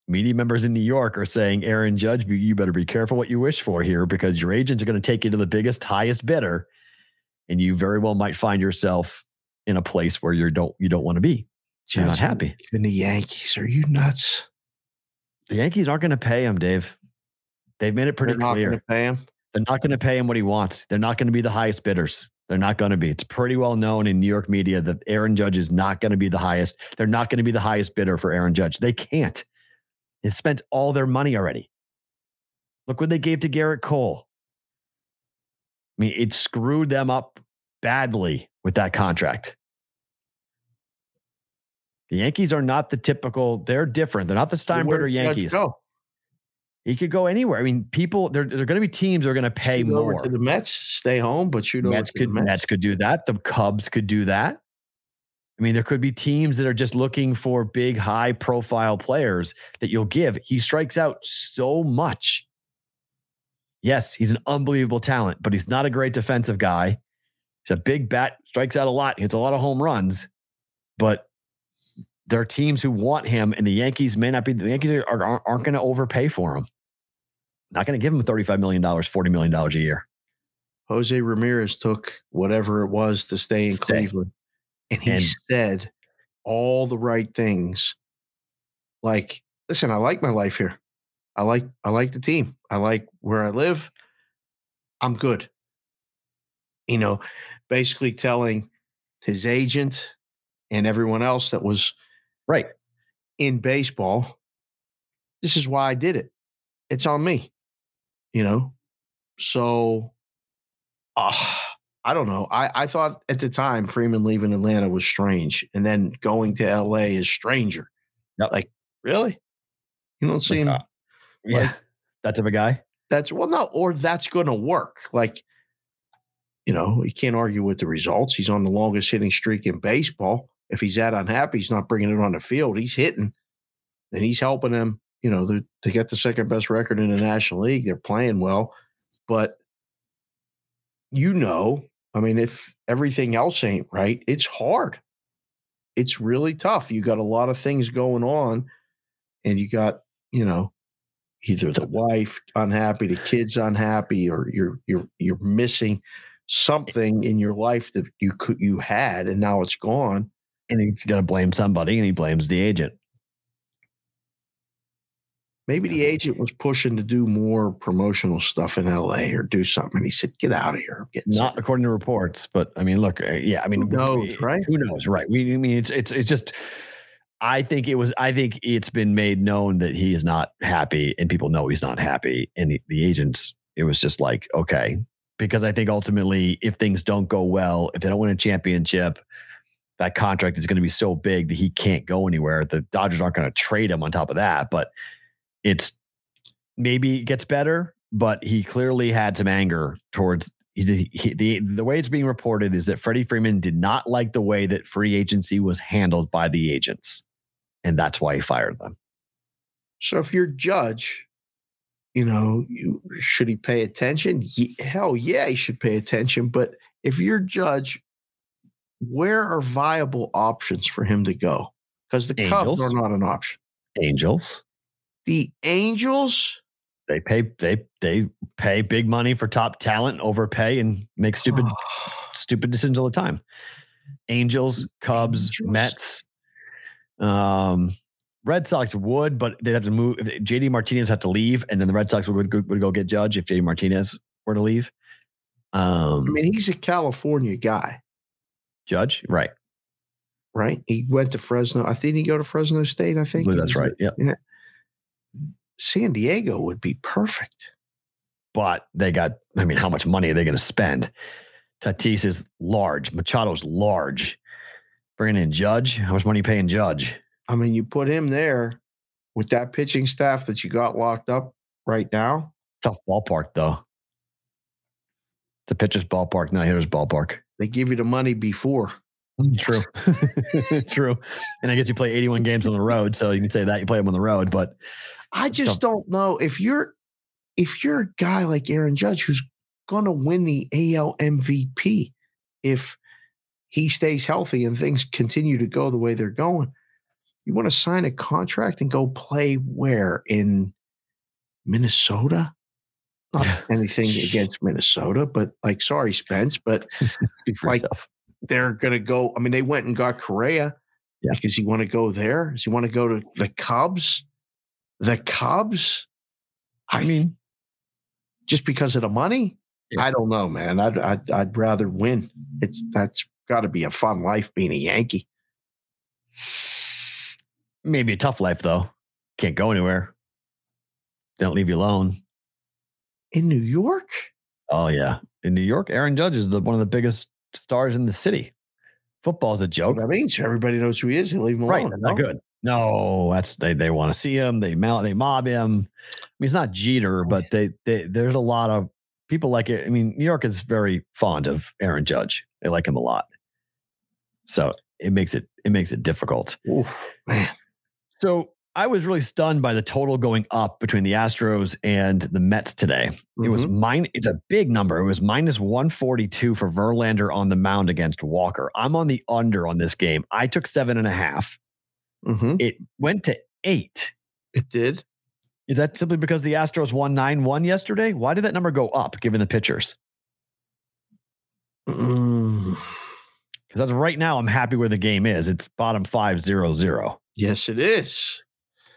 Media members in New York are saying, Aaron Judge, you better be careful what you wish for here because your agents are going to take you to the biggest, highest bidder, and you very well might find yourself in a place where you don't you don't want to be. You're not happy. Even the Yankees, are you nuts? The Yankees aren't going to pay him, Dave. They've made it pretty They're not clear. going to pay him. They're not going to pay him what he wants. They're not going to be the highest bidders. They're not going to be. It's pretty well known in New York media that Aaron Judge is not going to be the highest. They're not going to be the highest bidder for Aaron Judge. They can't. They've spent all their money already. Look what they gave to Gerrit Cole. I mean, it screwed them up badly with that contract. The Yankees are not the typical. They're different. They're not the Steinbrenner Yankees. Go? He could go anywhere. I mean, people. There, there are going to be teams that are going to pay Shoot more. to the Mets. Stay home, but shoot over Mets could the Mets. Mets could do that. The Cubs could do that. I mean, there could be teams that are just looking for big, high profile players that you'll give. He strikes out so much. Yes, he's an unbelievable talent, but he's not a great defensive guy. He's a big bat, strikes out a lot, hits a lot of home runs, but there are teams who want him, and the Yankees may not be. The Yankees are, are, aren't going to overpay for him. Not going to give him $35 million, $40 million a year. Jose Ramirez took whatever it was to stay in Stay. Cleveland, and he And- said all the right things. Like, listen, I like my life here. I like I like the team. I like where I live. I'm good. You know, basically telling his agent and everyone else that was Right. in baseball, this is why I did it. It's on me. You know? So uh, I don't know. I, I thought at the time Freeman leaving Atlanta was strange. And then going to LA is stranger. Yep. Like, really? You don't seem uh, Yeah. Like- that type of guy. that's well, no, or that's gonna work. Like, you know, you can't argue with the results. He's on the longest hitting streak in baseball. If he's that unhappy, he's not bringing it on the field. He's hitting, and he's helping them. You know, to, get the second best record in the National League. They're playing well, but you know, I mean, if everything else ain't right, it's hard. It's really tough. You got a lot of things going on, and you got, you know, either the wife unhappy, the kids unhappy, or you're you're you're missing something in your life that you could you had and now it's gone. And he's got to blame somebody, and he blames the agent. Maybe the agent was pushing to do more promotional stuff in LA or do something. And he said, Get out of here. Not sick." according to reports, but I mean, look, uh, yeah, I mean, Who knows, right? Who knows, right? We, I mean, it's it's it's just. I think it was. I think it's been made known that he is not happy, and people know he's not happy. And the, the agents, it was just like, okay, because I think ultimately, if things don't go well, if they don't win a championship, that contract is going to be so big that he can't go anywhere. The Dodgers aren't going to trade him on top of that, but it's maybe it gets better, but he clearly had some anger towards he, he, the the way it's being reported is that Freddie Freeman did not like the way that free agency was handled by the agents, and that's why he fired them. So if you're judge, you know, you, should he pay attention? Ye- hell yeah, he should pay attention. But if you're judge, where are viable options for him to go? Because the Cubs are not an option. Angels The Angels, they pay they they pay big money for top talent, overpay, and make stupid stupid decisions all the time. Angels, Cubs, Angels. Mets, um, Red Sox would, but they'd have to move. JD Martinez had to leave, and then the Red Sox would, would, would go get Judge if JD Martinez were to leave. Um, I mean, he's a California guy, Judge, right? right? He went to Fresno. I think he go to Fresno State. I think that's was right. Yeah, San Diego would be perfect. but they got. I mean, how much money are they going to spend? Tatis is large. Machado's large. Bringing in Judge, how much money you paying Judge? I mean, you put him there with that pitching staff that you got locked up right now. Tough ballpark though. It's a pitcher's ballpark, not a hitter's ballpark. They give you the money before. Mm, true. True. And I guess you play 81 games on the road, so you can say that you play them on the road, but I just tough. don't know if you're if you're a guy like Aaron Judge who's going to win the AL MVP if he stays healthy and things continue to go the way they're going. You want to sign a contract and go play where in Minnesota? Not anything against Minnesota, but like sorry Spence, but speak for Like, yourself. they're going to go. I mean, they went and got Correa. Yeah. Does he want to go there? Does he want to go to the Cubs? The Cubs? I mm-hmm. mean, just because of the money? Yeah. I don't know, man. I'd, I'd I'd rather win. It's that's got to be a fun life being a Yankee. maybe a tough life though. Can't go anywhere. Don't leave you alone. In New York? Oh yeah. In New York, Aaron Judge is the one of the biggest stars in the city. Football's a joke. What mean, everybody knows who he is. They leave him alone. Right. Not no? good. No, that's they they want to see him. They mount they mob him. I mean, it's not Jeter, oh, but they, they there's a lot of people like it. I mean, New York is very fond of Aaron Judge. They like him a lot. So it makes it it makes it difficult. Oof, man. So I was really stunned by the total going up between the Astros and the Mets today. It was Mm-hmm. mine. It's a big number. It was minus 142 for Verlander on the mound against Walker. I'm on the under on this game. I took seven and a half. Mhm. It went to eight. It did. Is that simply because the Astros won 9 1 yesterday? Why did that number go up given the pitchers? Mm. Because right now, I'm happy where the game is. It's bottom five zero zero. Yes, it is.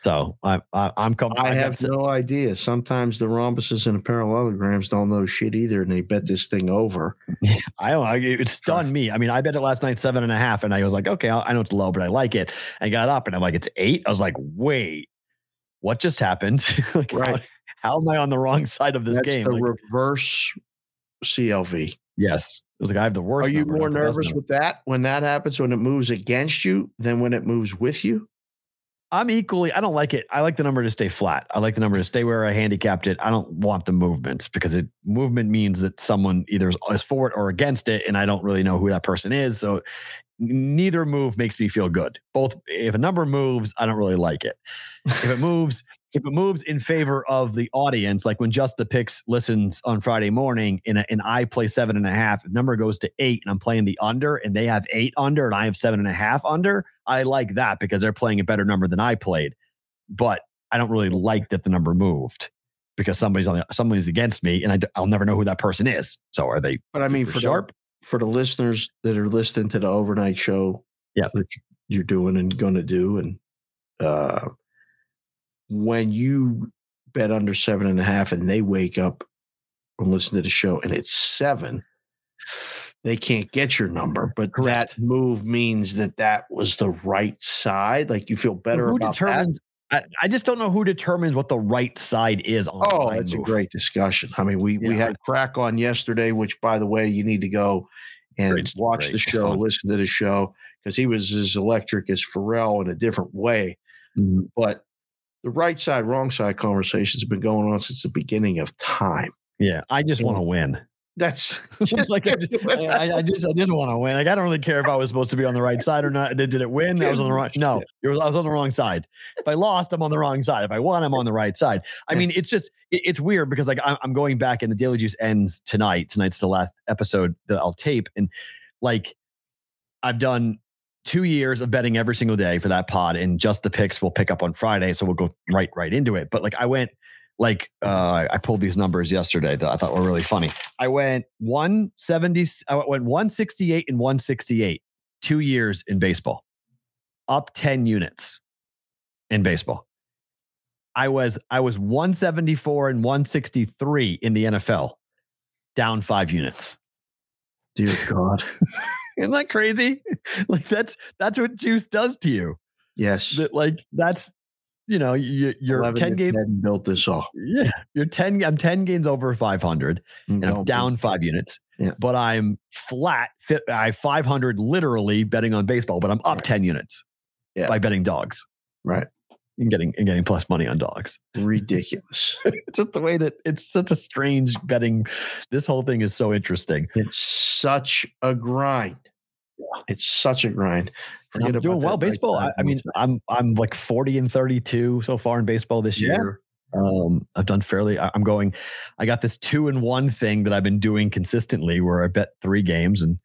So I, I, I'm coming. I have no idea. Sometimes the rhombuses and the parallelograms don't know shit either, and they bet this thing over. I don't. I, it stunned me. I mean, I bet it last night seven and a half, and I was like, okay, I know it's low, but I like it. I got up, and I'm like, it's eight. I was like, wait, what just happened? like, Right. how am I on the wrong side of this That's game? the Like, reverse CLV. yes, it was like I have the worst. Are you number, more not the best nervous with that when that happens when it moves against you than when it moves with you? I'm equally. I don't like it. I like the number to stay flat. I like the number to stay where I handicapped it. I don't want the movements because it movement means that someone either is- for it or against it, and I don't really know who that person is. So neither move makes me feel good. Both. If a number moves, I don't really like it. If it moves, if it moves in favor of the audience, like when Just the Picks listens on Friday morning, and, and I play seven and a half, the number goes to eight, and I'm playing the under, and they have eight under, and I have seven and a half under. I like that because they're playing a better number than I played. But I don't really like that the number moved because somebody's on the, somebody's against me, and I, will never know who that person is. So are they? But I mean, for sharp. the, for the listeners that are listening to the overnight show, Yeah. that you're doing and going to do, and uh, when you bet under seven and a half, and they wake up and listen to the show, and it's seven, they can't get your number. But Correct. that move means that that was the right side. Like you feel better who about that. I, I just don't know who determines what the right side is on. Oh, that's a great discussion. I mean, we we had crack on yesterday, which by the way, you need to go and Great, watch great, the show, listen to the show, because he was as electric as Ferrall in a different way. Mm-hmm. But the right side, wrong side conversations have been going on since the beginning of time. Yeah, I just want to win. That's Just like I, I, I just, I just want to win. Like I don't really care if I was supposed to be on the right side or not. Did, did it win? I was on the wrong. No, was, I was on the wrong side. If I lost, I'm on the wrong side. If I won, I'm on the right side. I mean, it's just, it- it's weird because like I'm, I'm going back and the Daily Juice ends tonight. Tonight's the last episode that I'll tape, and like I've done two years of betting every single day for that pod, and just the picks will pick up on Friday, so we'll go right right into it. But like I went. Like uh, I pulled these numbers yesterday that I thought were really funny. I went 170, I went 168 and 168, two years in baseball, up 10 units in baseball. I was I was 174 and 163 in the NFL, down five units. dear God. Isn't that crazy? like that's that's what juice does to you. Yes. That like that's you know you, you're 10 games. built this off. Yeah, you're 10. I'm 10 games over 500. and I'm down five units. Yeah. But I'm flat. Fit, I 500 literally betting on baseball, but I'm up Right. 10 units Yeah. by betting dogs Right. And getting and getting plus money on dogs. Ridiculous. It's just the way that it's such a strange betting. This whole thing is so interesting. It's such a grind. It's such a grind. And I'm Forget doing well baseball. I, I mean. I'm I'm like 40 and 32 so far in baseball this Yeah. year. Um, I've done fairly. I- I'm going. I got this two and one thing that I've been doing consistently, where I bet three games and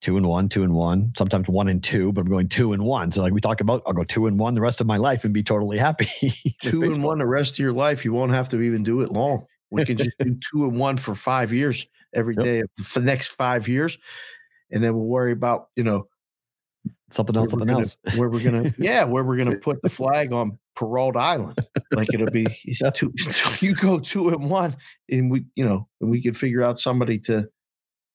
two and one, two and one, sometimes one and two, but I'm going two and one. So like we talk about, I'll go two and one the rest of my life and be totally happy. two and one the rest of your life. You won't have to even do it long. We can just do two and one for five years every Yep. day for the next five years. And then we'll worry about, you know, Something else, something gonna- else. where we're gonna yeah, where we're gonna put the flag on Paroled Island. Like it'll be two, you go two and one, and we, you know, and we can figure out somebody to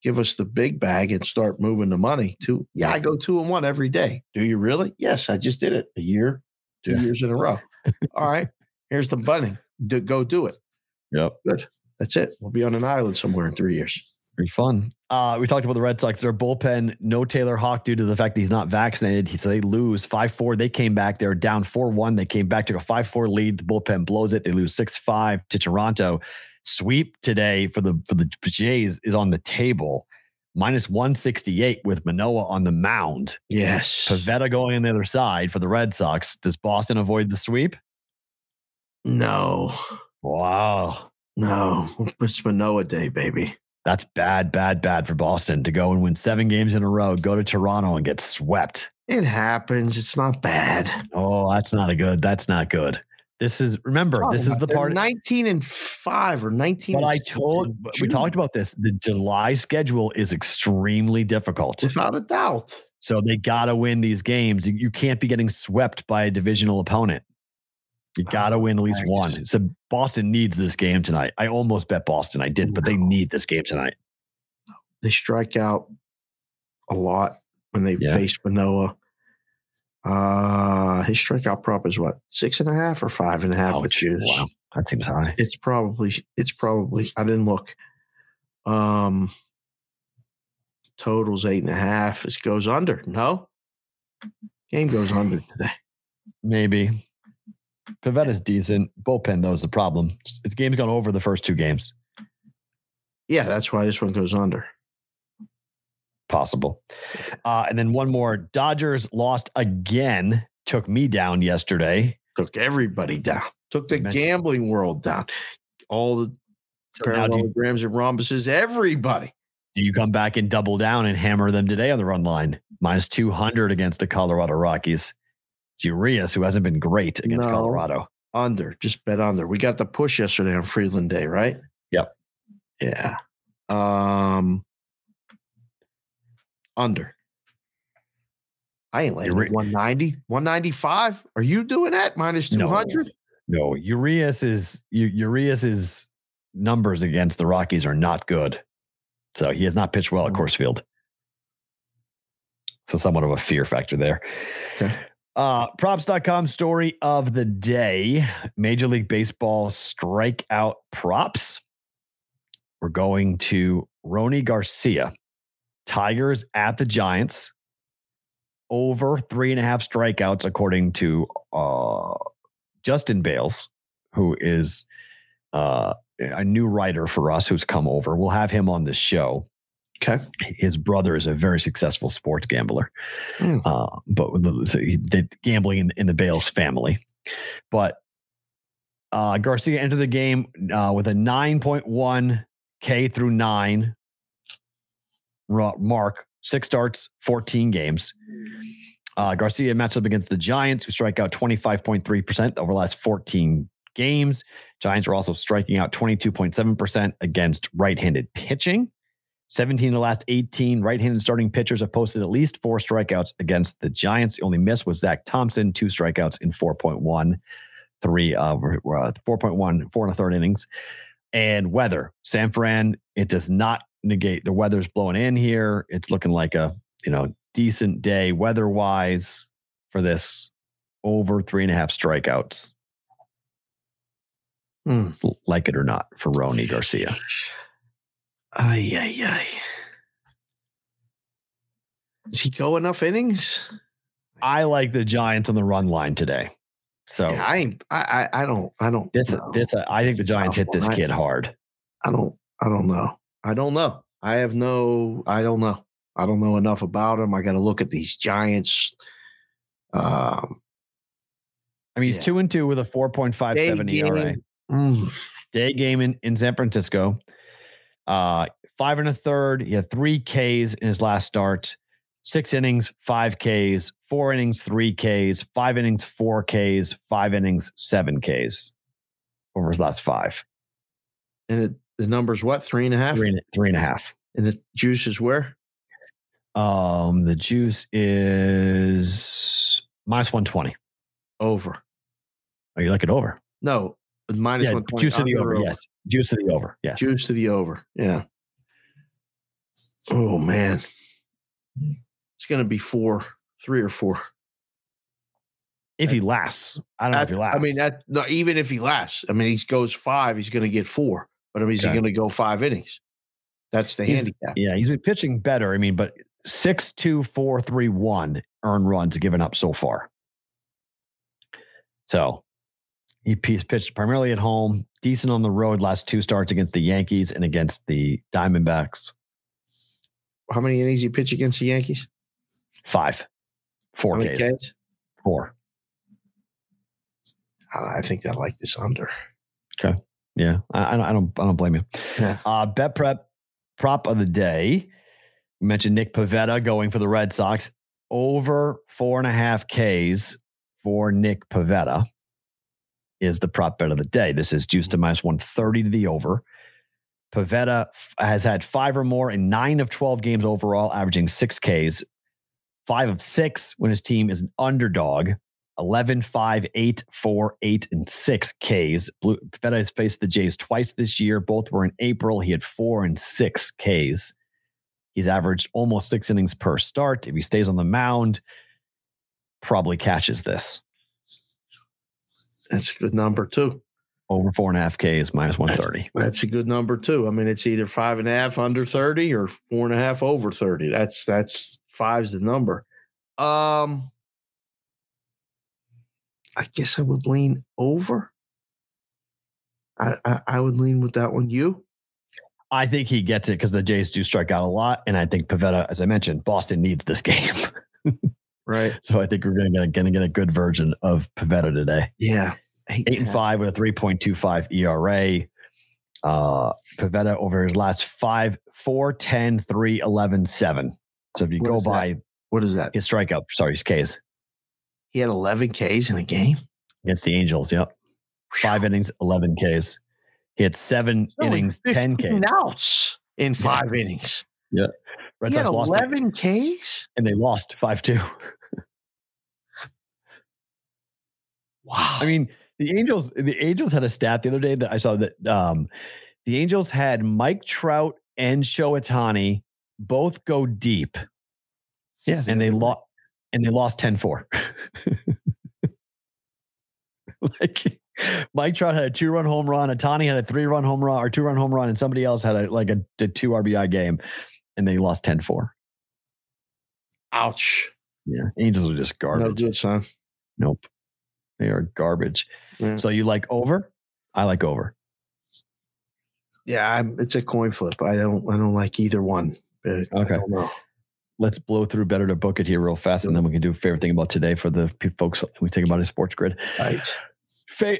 give us the big bag and start moving the money to yeah, I go two and one every day. Do you really? Yes, I just did it a year, two Yeah. years in a row. All right, here's the bunny Do, go do it. Yep. Good. That's it. We'll be on an island somewhere in three years. Pretty fun. Uh, we talked about the Red Sox. Their bullpen, no Tanner Houck due to the fact that he's not vaccinated. So they lose 5 4. They came back. They were down 4 1. They came back, took a 5 4 lead. The bullpen blows it. They lose 6 5 to Toronto. Sweep today for the for the Jays is on the table. Minus 168 with Manoah on the mound. Yes. Pivetta going on the other side for the Red Sox. Does Boston avoid the sweep? No. Wow. No. It's Manoah Day, baby. That's bad, bad, bad for Boston to go and win seven games in a row, go to Toronto and get swept. It happens. It's not bad. Oh, that's not a good. That's not good. This is remember, this is the part. 19 and 5 or 19 But and I told we talked about this. The July schedule is extremely difficult. without a doubt. So they got to win these games. You- can't be getting swept by a divisional opponent. You oh got to win at least thanks. one. So Boston needs this game tonight. I almost bet Boston. I did, but they need this game tonight. They strike out a lot when they Yeah. face Manoah. Uh his strikeout prop is what six and a half or five and a half with Ouch. juice. Wow, that seems high. It's probably it's probably I didn't look. Um totals eight and a half. It goes under. No. Game goes under today. Maybe. Pivetta's decent. Bullpen, though, is the problem. The game's gone over the first two games. Yeah, that's why this one goes under. Possible. Uh, and then one more. Dodgers lost again. Took me down yesterday. Took everybody down. Took the gambling world down. All the So now you- parallelograms and rhombuses, everybody. do you come back and double down and hammer them today on the run line? Minus 200 against the Colorado Rockies. It's Urias, who hasn't been great against No. Colorado. Under. Just bet under. We got the push yesterday on Freeland Day, right? Yep. Yeah. Um under. I ain't laying Uri- 190, 195. Are you doing that? Minus No. 200? No, Urias is Urias's numbers against the Rockies are not good. So he has not pitched well at Mm. Coors Field. So somewhat of a fear factor there. Okay. Uh, props.com story of the day Major League Baseball strikeout props. We're going to Rony Garcia. Tigers at the Giants. Over three and a half strikeouts, according to uh, Justin Bales, who is uh, a new writer for us who's come over. We'll have him on the show. Okay. His brother is a very successful sports gambler, Hmm. uh, but the, so he did gambling in, in the Bales family. But uh, Garcia entered the game uh, with a 9.1 K through nine mark, six starts, 14 games. Uh, Garcia matched up against the Giants, who strike out 25.3% over the last 14 games. Giants are also striking out 22.7% against right handed pitching. 17 of the last 18 right handed starting pitchers have posted at least four strikeouts against the Giants. The only miss was Zach Thompson, two strikeouts in 4.1, three, uh, uh, 4.1, four and a third innings. And weather, San Fran, it does not negate the weather's blowing in here. It's looking like a, you know, decent day weather wise for this over three and a half strikeouts. L- Like it or not for Rony Garcia. Ay, ay, ay. Does he go enough innings? I like the Giants on the run line today. So Yeah, I. I, I. Don't. I don't. this know. this uh, I think the Giants hit this kid hard. I don't. I don't know. I don't know. I have no. I don't know. I don't know enough about him. I got to look at these Giants. Um, I mean, he's Yeah. two and two with a four point five seven Day ERA. mm, Day game in, in San Francisco. Uh, five and a third. He had three Ks in his last start. Six innings, five Ks. Four innings, three Ks. Five innings, four Ks. Five innings, seven Ks. Over his last five. and it, the number's what three and a half. Three and, three and a half. And the juice is where? Um, the juice is minus one twenty. Over. Are you like it over? No, minus yeah, one twenty. juice to the over. Yes, juice to the over. Yes. Juice to the over. Yeah. Oh man, it's gonna be four, three or four. If he lasts, I don't know if he lasts. I mean, that no, even if he lasts, I mean, he goes five, he's gonna get four. But I mean, is Okay. he gonna go five innings? That's the He's- handicap. Yeah, he's been pitching better. I mean, but six, two, four, three, one earned runs given up so far. So he pitched primarily at home, decent on the road last two starts against the Yankees and against the Diamondbacks. How many innings you pitch against the Yankees? Five, four How Ks, Ks? four. I think I like this under. Yeah, I, I don't, I don't, I don't blame you. Yeah. Uh, bet prep prop of the day. We mentioned Nick Pivetta going for the Red Sox over four and a half Ks for Nick Pivetta is the prop bet of the day. This is juice to minus 130 to the over. Pivetta has had five or more in nine of 12 games overall, averaging six Ks, five of six when his team is an underdog. 11, 5, 8, 4, 8, and 6 Ks. Blue, Pivetta has faced the Jays twice this year. Both were in April. He had four and six Ks. He's averaged almost six innings per start. If he stays on the mound, probably catches this. That's a good number too. Over four and a half Ks, minus 130. That's a good number too. I mean, it's either five and a half under 30 or four and a half over 30. That's that's five's the number. Um I guess I would lean over. I, I, I would lean with that one. You? I think he gets it because the Jays do strike out a lot. And I think Pivetta, as I mentioned, Boston needs this game. Right. so I think we're going to gonna get a good version of Pivetta today. Yeah. eight and five with a 3.25 ERA. Uh, Pivetta over his last five, 4, 10, 3, 11, 7. So if you What go is that? by What is that? his strikeout, sorry, his Ks He had 11 Ks in a game. against the Angels. Yep. Five innings, 11 Ks. He had seven innings, 10 Ks. outs in five innings. Red he had Sox lost 11 Ks? and they lost 5 2. Wow. I mean, the Angels, the Angels had a stat the other day that I saw that um, the Angels had Mike Trout and Shoatani both go deep yeah. and they lost and they lost 10-4. like Mike Trout had a two-run home run, Ohtani had a three-run home run or two-run home run, and somebody else had a like a, a two RBI game, and they lost 10-4. Ouch. Yeah. Angels are just garbage. No garbage. good, son. Nope. They are garbage. Yeah. So you like over? I like over. Yeah, I'm, it's a coin flip. I don't I don't like either one. but I Okay. don't know. Let's blow through better to book it here real fast, and then we can do a favorite thing about today for the folks we think about a sports grid. Right.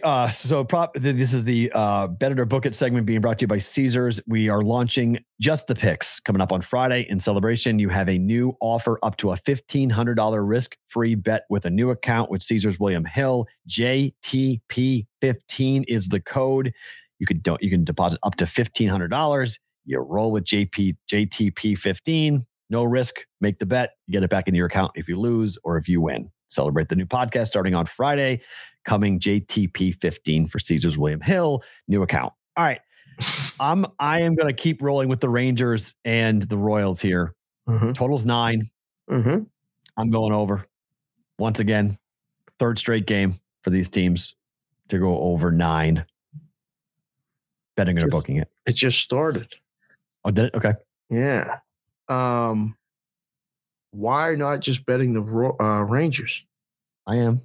Uh, so prop. This is the uh, better to book it segment being brought to you by Caesars. We are launching just the picks coming up on Friday in celebration. You have a new offer up to a fifteen hundred dollar risk free bet with a new account with Caesars William Hill. JTP fifteen is the code. You can don't you can deposit up to fifteen hundred dollars. You roll with JP JTP fifteen. No risk. Make the bet. You get it back into your account if you lose or if you win. Celebrate the new podcast starting on Friday. Coming JTP 15 for Caesars William Hill. New account. All right. I'm I am gonna keep rolling with the Rangers and the Royals here. Mm-hmm. Totals nine. Mm-hmm. I'm going over. Once again, third straight game for these teams to go over nine. Betting or booking it. It just started. Oh, did it? Okay. Yeah. Um. Why not just betting the uh, Rangers? I am.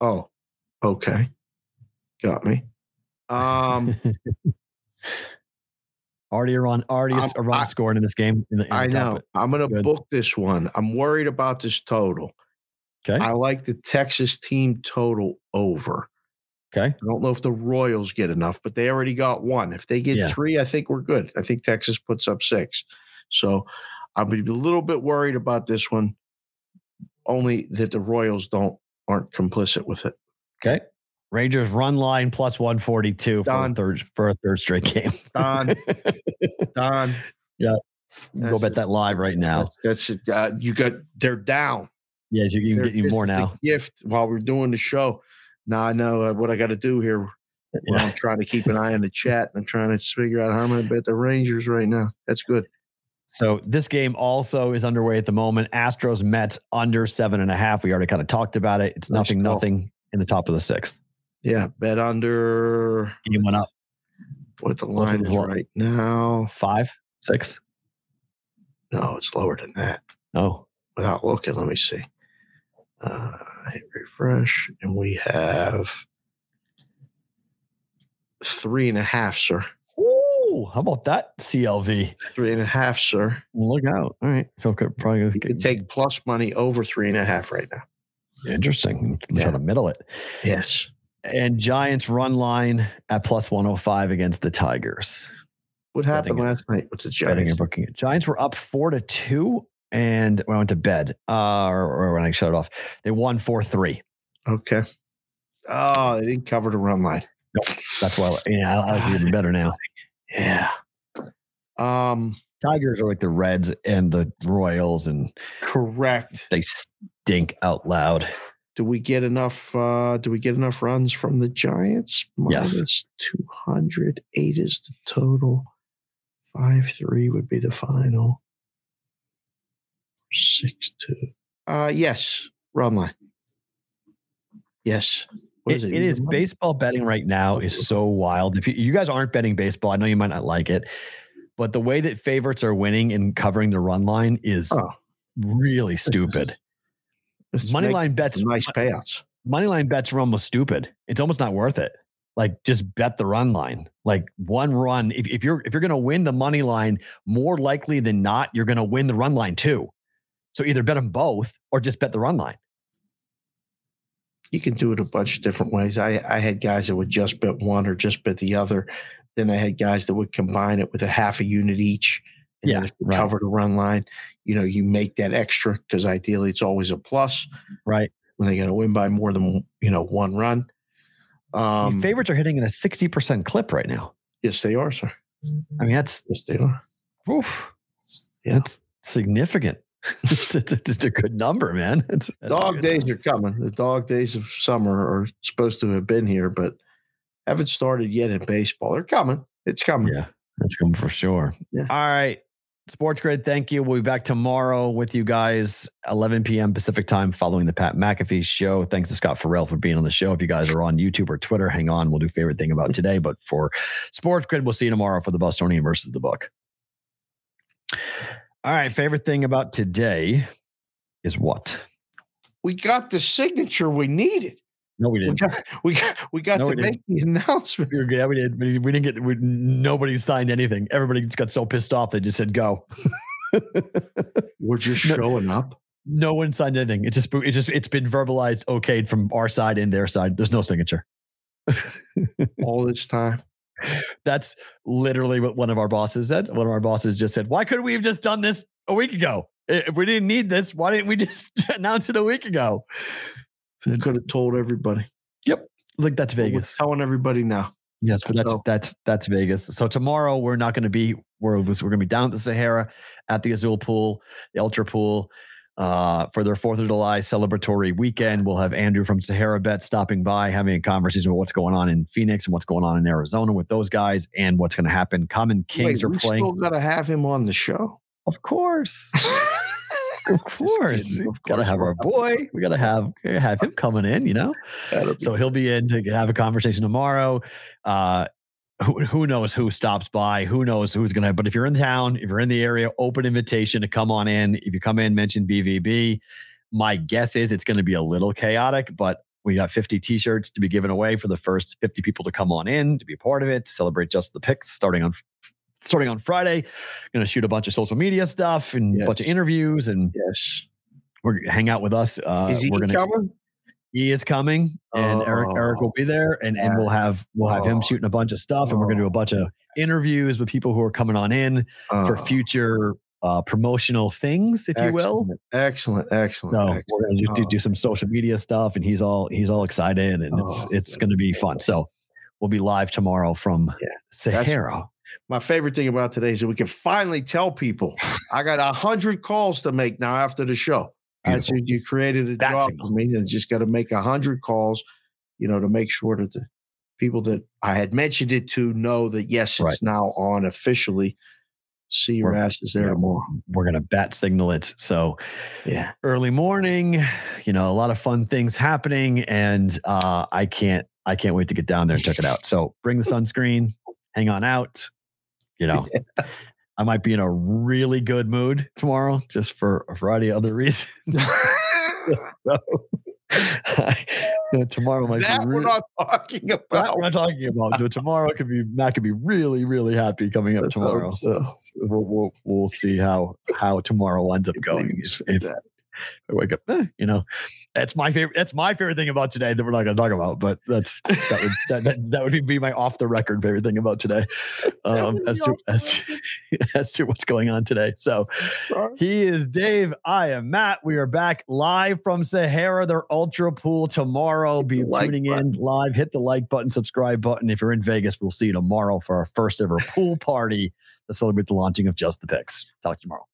Oh, okay. Got me. Um. already a run, already a I'm- a run I- scored in this game. In the, in I know. I'm going to book this one. I'm worried about this total. Okay. I like the Texas team total over. Okay. I don't know if the Royals get enough, but they already got one. If they get Yeah. three, I think we're good. I think Texas puts up six. So I'm a little bit worried about this one. Only that the Royals don't aren't complicit with it. Okay. Rangers run line plus 142 for a third for a third straight game. Don, Don, Yeah. Go bet it. that live right now. that's, that's it. Uh, you got they're down. Yes, you can They're get you more now. Gift while we're doing the show. Now I know uh, what I got to do here. Yeah. I'm trying to keep an eye on the chat. And I'm trying to figure out how I'm going to bet the Rangers right now. That's good. So this game also is underway at the moment. Astros Mets under seven and a half. We already kind of talked about it. It's nothing, nothing in the top of the sixth. Yeah, bet under Game went up what the What's line the is line? right now. five. Six. No, it's lower than that. Oh, Without looking, let me see. Uh, hit refresh, and we have three and a half, sir. Ooh, how about that CLV? Three and a half, sir. Look out! All right, feel good. Probably You get can take plus money over three and a half right now. interesting. Yeah. Try to middle it. Yes. And Giants run line at plus 105 against the Tigers. What happened Betting it. last night with the Giants? booking it. Giants were up four to two, and when I went to bed, uh, or, or when I shut it off, they won four three. Okay. Oh, they didn't cover the run line. That's why. Yeah, I like it even better now. Yeah. Um, Tigers are like the Reds and the Royals, and correct. they stink out loud. Do we get enough? Uh, do we get enough runs from the Giants? Yes. Minus two hundred. Eight is the total. Five three would be the final. Six two. Uh, yes. Run line. Yes. What It, it is baseball betting right now is so wild. If you, you guys aren't betting baseball, I know you might not like it, but the way that favorites are winning and covering the run line is Oh. really stupid. Let's Money line bets, nice payouts. money line bets are almost stupid. It's almost not worth it. Like just bet the run line. Like one run. If, if you're if you're gonna win the money line, more likely than not, you're gonna win the run line too. So either bet them both or just bet the run line. You can do it a bunch of different ways. I, I had guys that would just bet one or just bet the other. Then I had guys that would combine it with a half a unit each. And Yeah, then if you right. cover the run line, you know, you make that extra because ideally it's always a plus Right. when they're going to win by more than, you know, one run. Um, favorites are hitting in a 60% clip right now. yes, they are, sir. I mean, that's Yes, they are. oof, Yeah. that's significant. it's, it's a good number, man. It's, Dog days number. are coming. The dog days of summer are supposed to have been here, but haven't started yet in baseball. They're coming. It's coming. Yeah, it's coming for sure. Yeah. All right. SportsGrid, thank you. We'll be back tomorrow with you guys, 11 p.m. Pacific time, following the Pat McAfee show. Thanks to Scott Ferrall for being on the show. If you guys are on YouTube or Twitter, hang on. We'll do favorite thing about today. But for SportsGrid, we'll see you tomorrow for the Bostonian versus the book. All right. Favorite thing about today is what? We got the signature we needed. No, we We didn't. got we got, we got No, to we make the announcement. We were- Yeah, we did. We, we didn't get. We, nobody signed anything. Everybody just got so pissed off they just said go. We're just No. showing up. No one signed anything. It's just. It's just. It's been verbalized, okayed from our side and their side. There's no signature. all this time. That's literally what one of our bosses said. One of our bosses just said, "Why couldn't we have just done this a week ago? If we didn't need this, why didn't we just announce it a week ago?" We could have told everybody. Yep. Like that's Vegas. we're telling everybody now. Yes, but that's So- that's that's Vegas. So tomorrow we're not going to be we're we're going to be down at the Sahara at the Azilo Pool, the Ultra Pool, uh, for their Fourth of July celebratory weekend. We'll have Andrew from Sahara Bet stopping by, having a conversation about what's going on in Phoenix and what's going on in Arizona with those guys and what's going to happen. Common Kings Wait, are we playing, still got to have him on the show. of course. Of course, we gotta have our boy. We gotta have have him coming in. You know, so he'll be in to have a conversation tomorrow. Uh, who, who knows who stops by? Who knows who's gonna? But if you're in town, if you're in the area, open invitation to come on in. If you come in, mention BVB. My guess is it's going to be a little chaotic, but we got 50 t-shirts to be given away for the first 50 people to come on in to be a part of it to celebrate just the picks starting on starting on Friday. Going to shoot a bunch of social media stuff and a bunch of interviews and yes. we're gonna hang out with us. Uh, Is he we're gonna coming? He is coming, and Eric Eric will be there, and and we'll have we'll have him Oh. shooting a bunch of stuff, and we're gonna do a bunch of interviews with people who are coming on in for Oh, future uh, promotional things, if you will. Excellent. Excellent. Excellent. So excellent. we're gonna do, do, Oh. do some social media stuff, and he's all he's all excited, and it's Oh, it's gonna be fun. So we'll be live tomorrow from Yeah, Sahara. My favorite thing about today is that we can finally tell people I got a hundred calls to make now after the show. I said you created a Bat job for me and just got to make a hundred calls, you know, to make sure that the people that I had mentioned it to know that yes, it's now on officially. See your We're- asses there yeah. tomorrow. We're gonna bat signal it. So Yeah. early morning you know a lot of fun things happening and uh i can't i can't wait to get down there and check it out so bring the sunscreen hang on out you know I might be in a really good mood tomorrow, just for a variety of other reasons. so, tomorrow might that be we're not talking about. we're not talking about. So tomorrow could be Matt could be really, really happy coming up Let's tomorrow. So, so. we'll, we'll we'll see how how tomorrow ends up going. If, if. I wake up, eh, you know, that's my favorite. That's my favorite thing about today that we're not going to talk about. But that's that would that, that, that would be my off the record favorite thing about today, um, as to as, as to what's going on today. So he is Dave. I am Matt. We are back live from Sahara, their Ultra Pool tomorrow. Be like tuning button. in live. Hit the like button, subscribe button. If you're in Vegas, we'll see you tomorrow for our first ever pool party to celebrate the launching of Just the Picks. Talk to you tomorrow.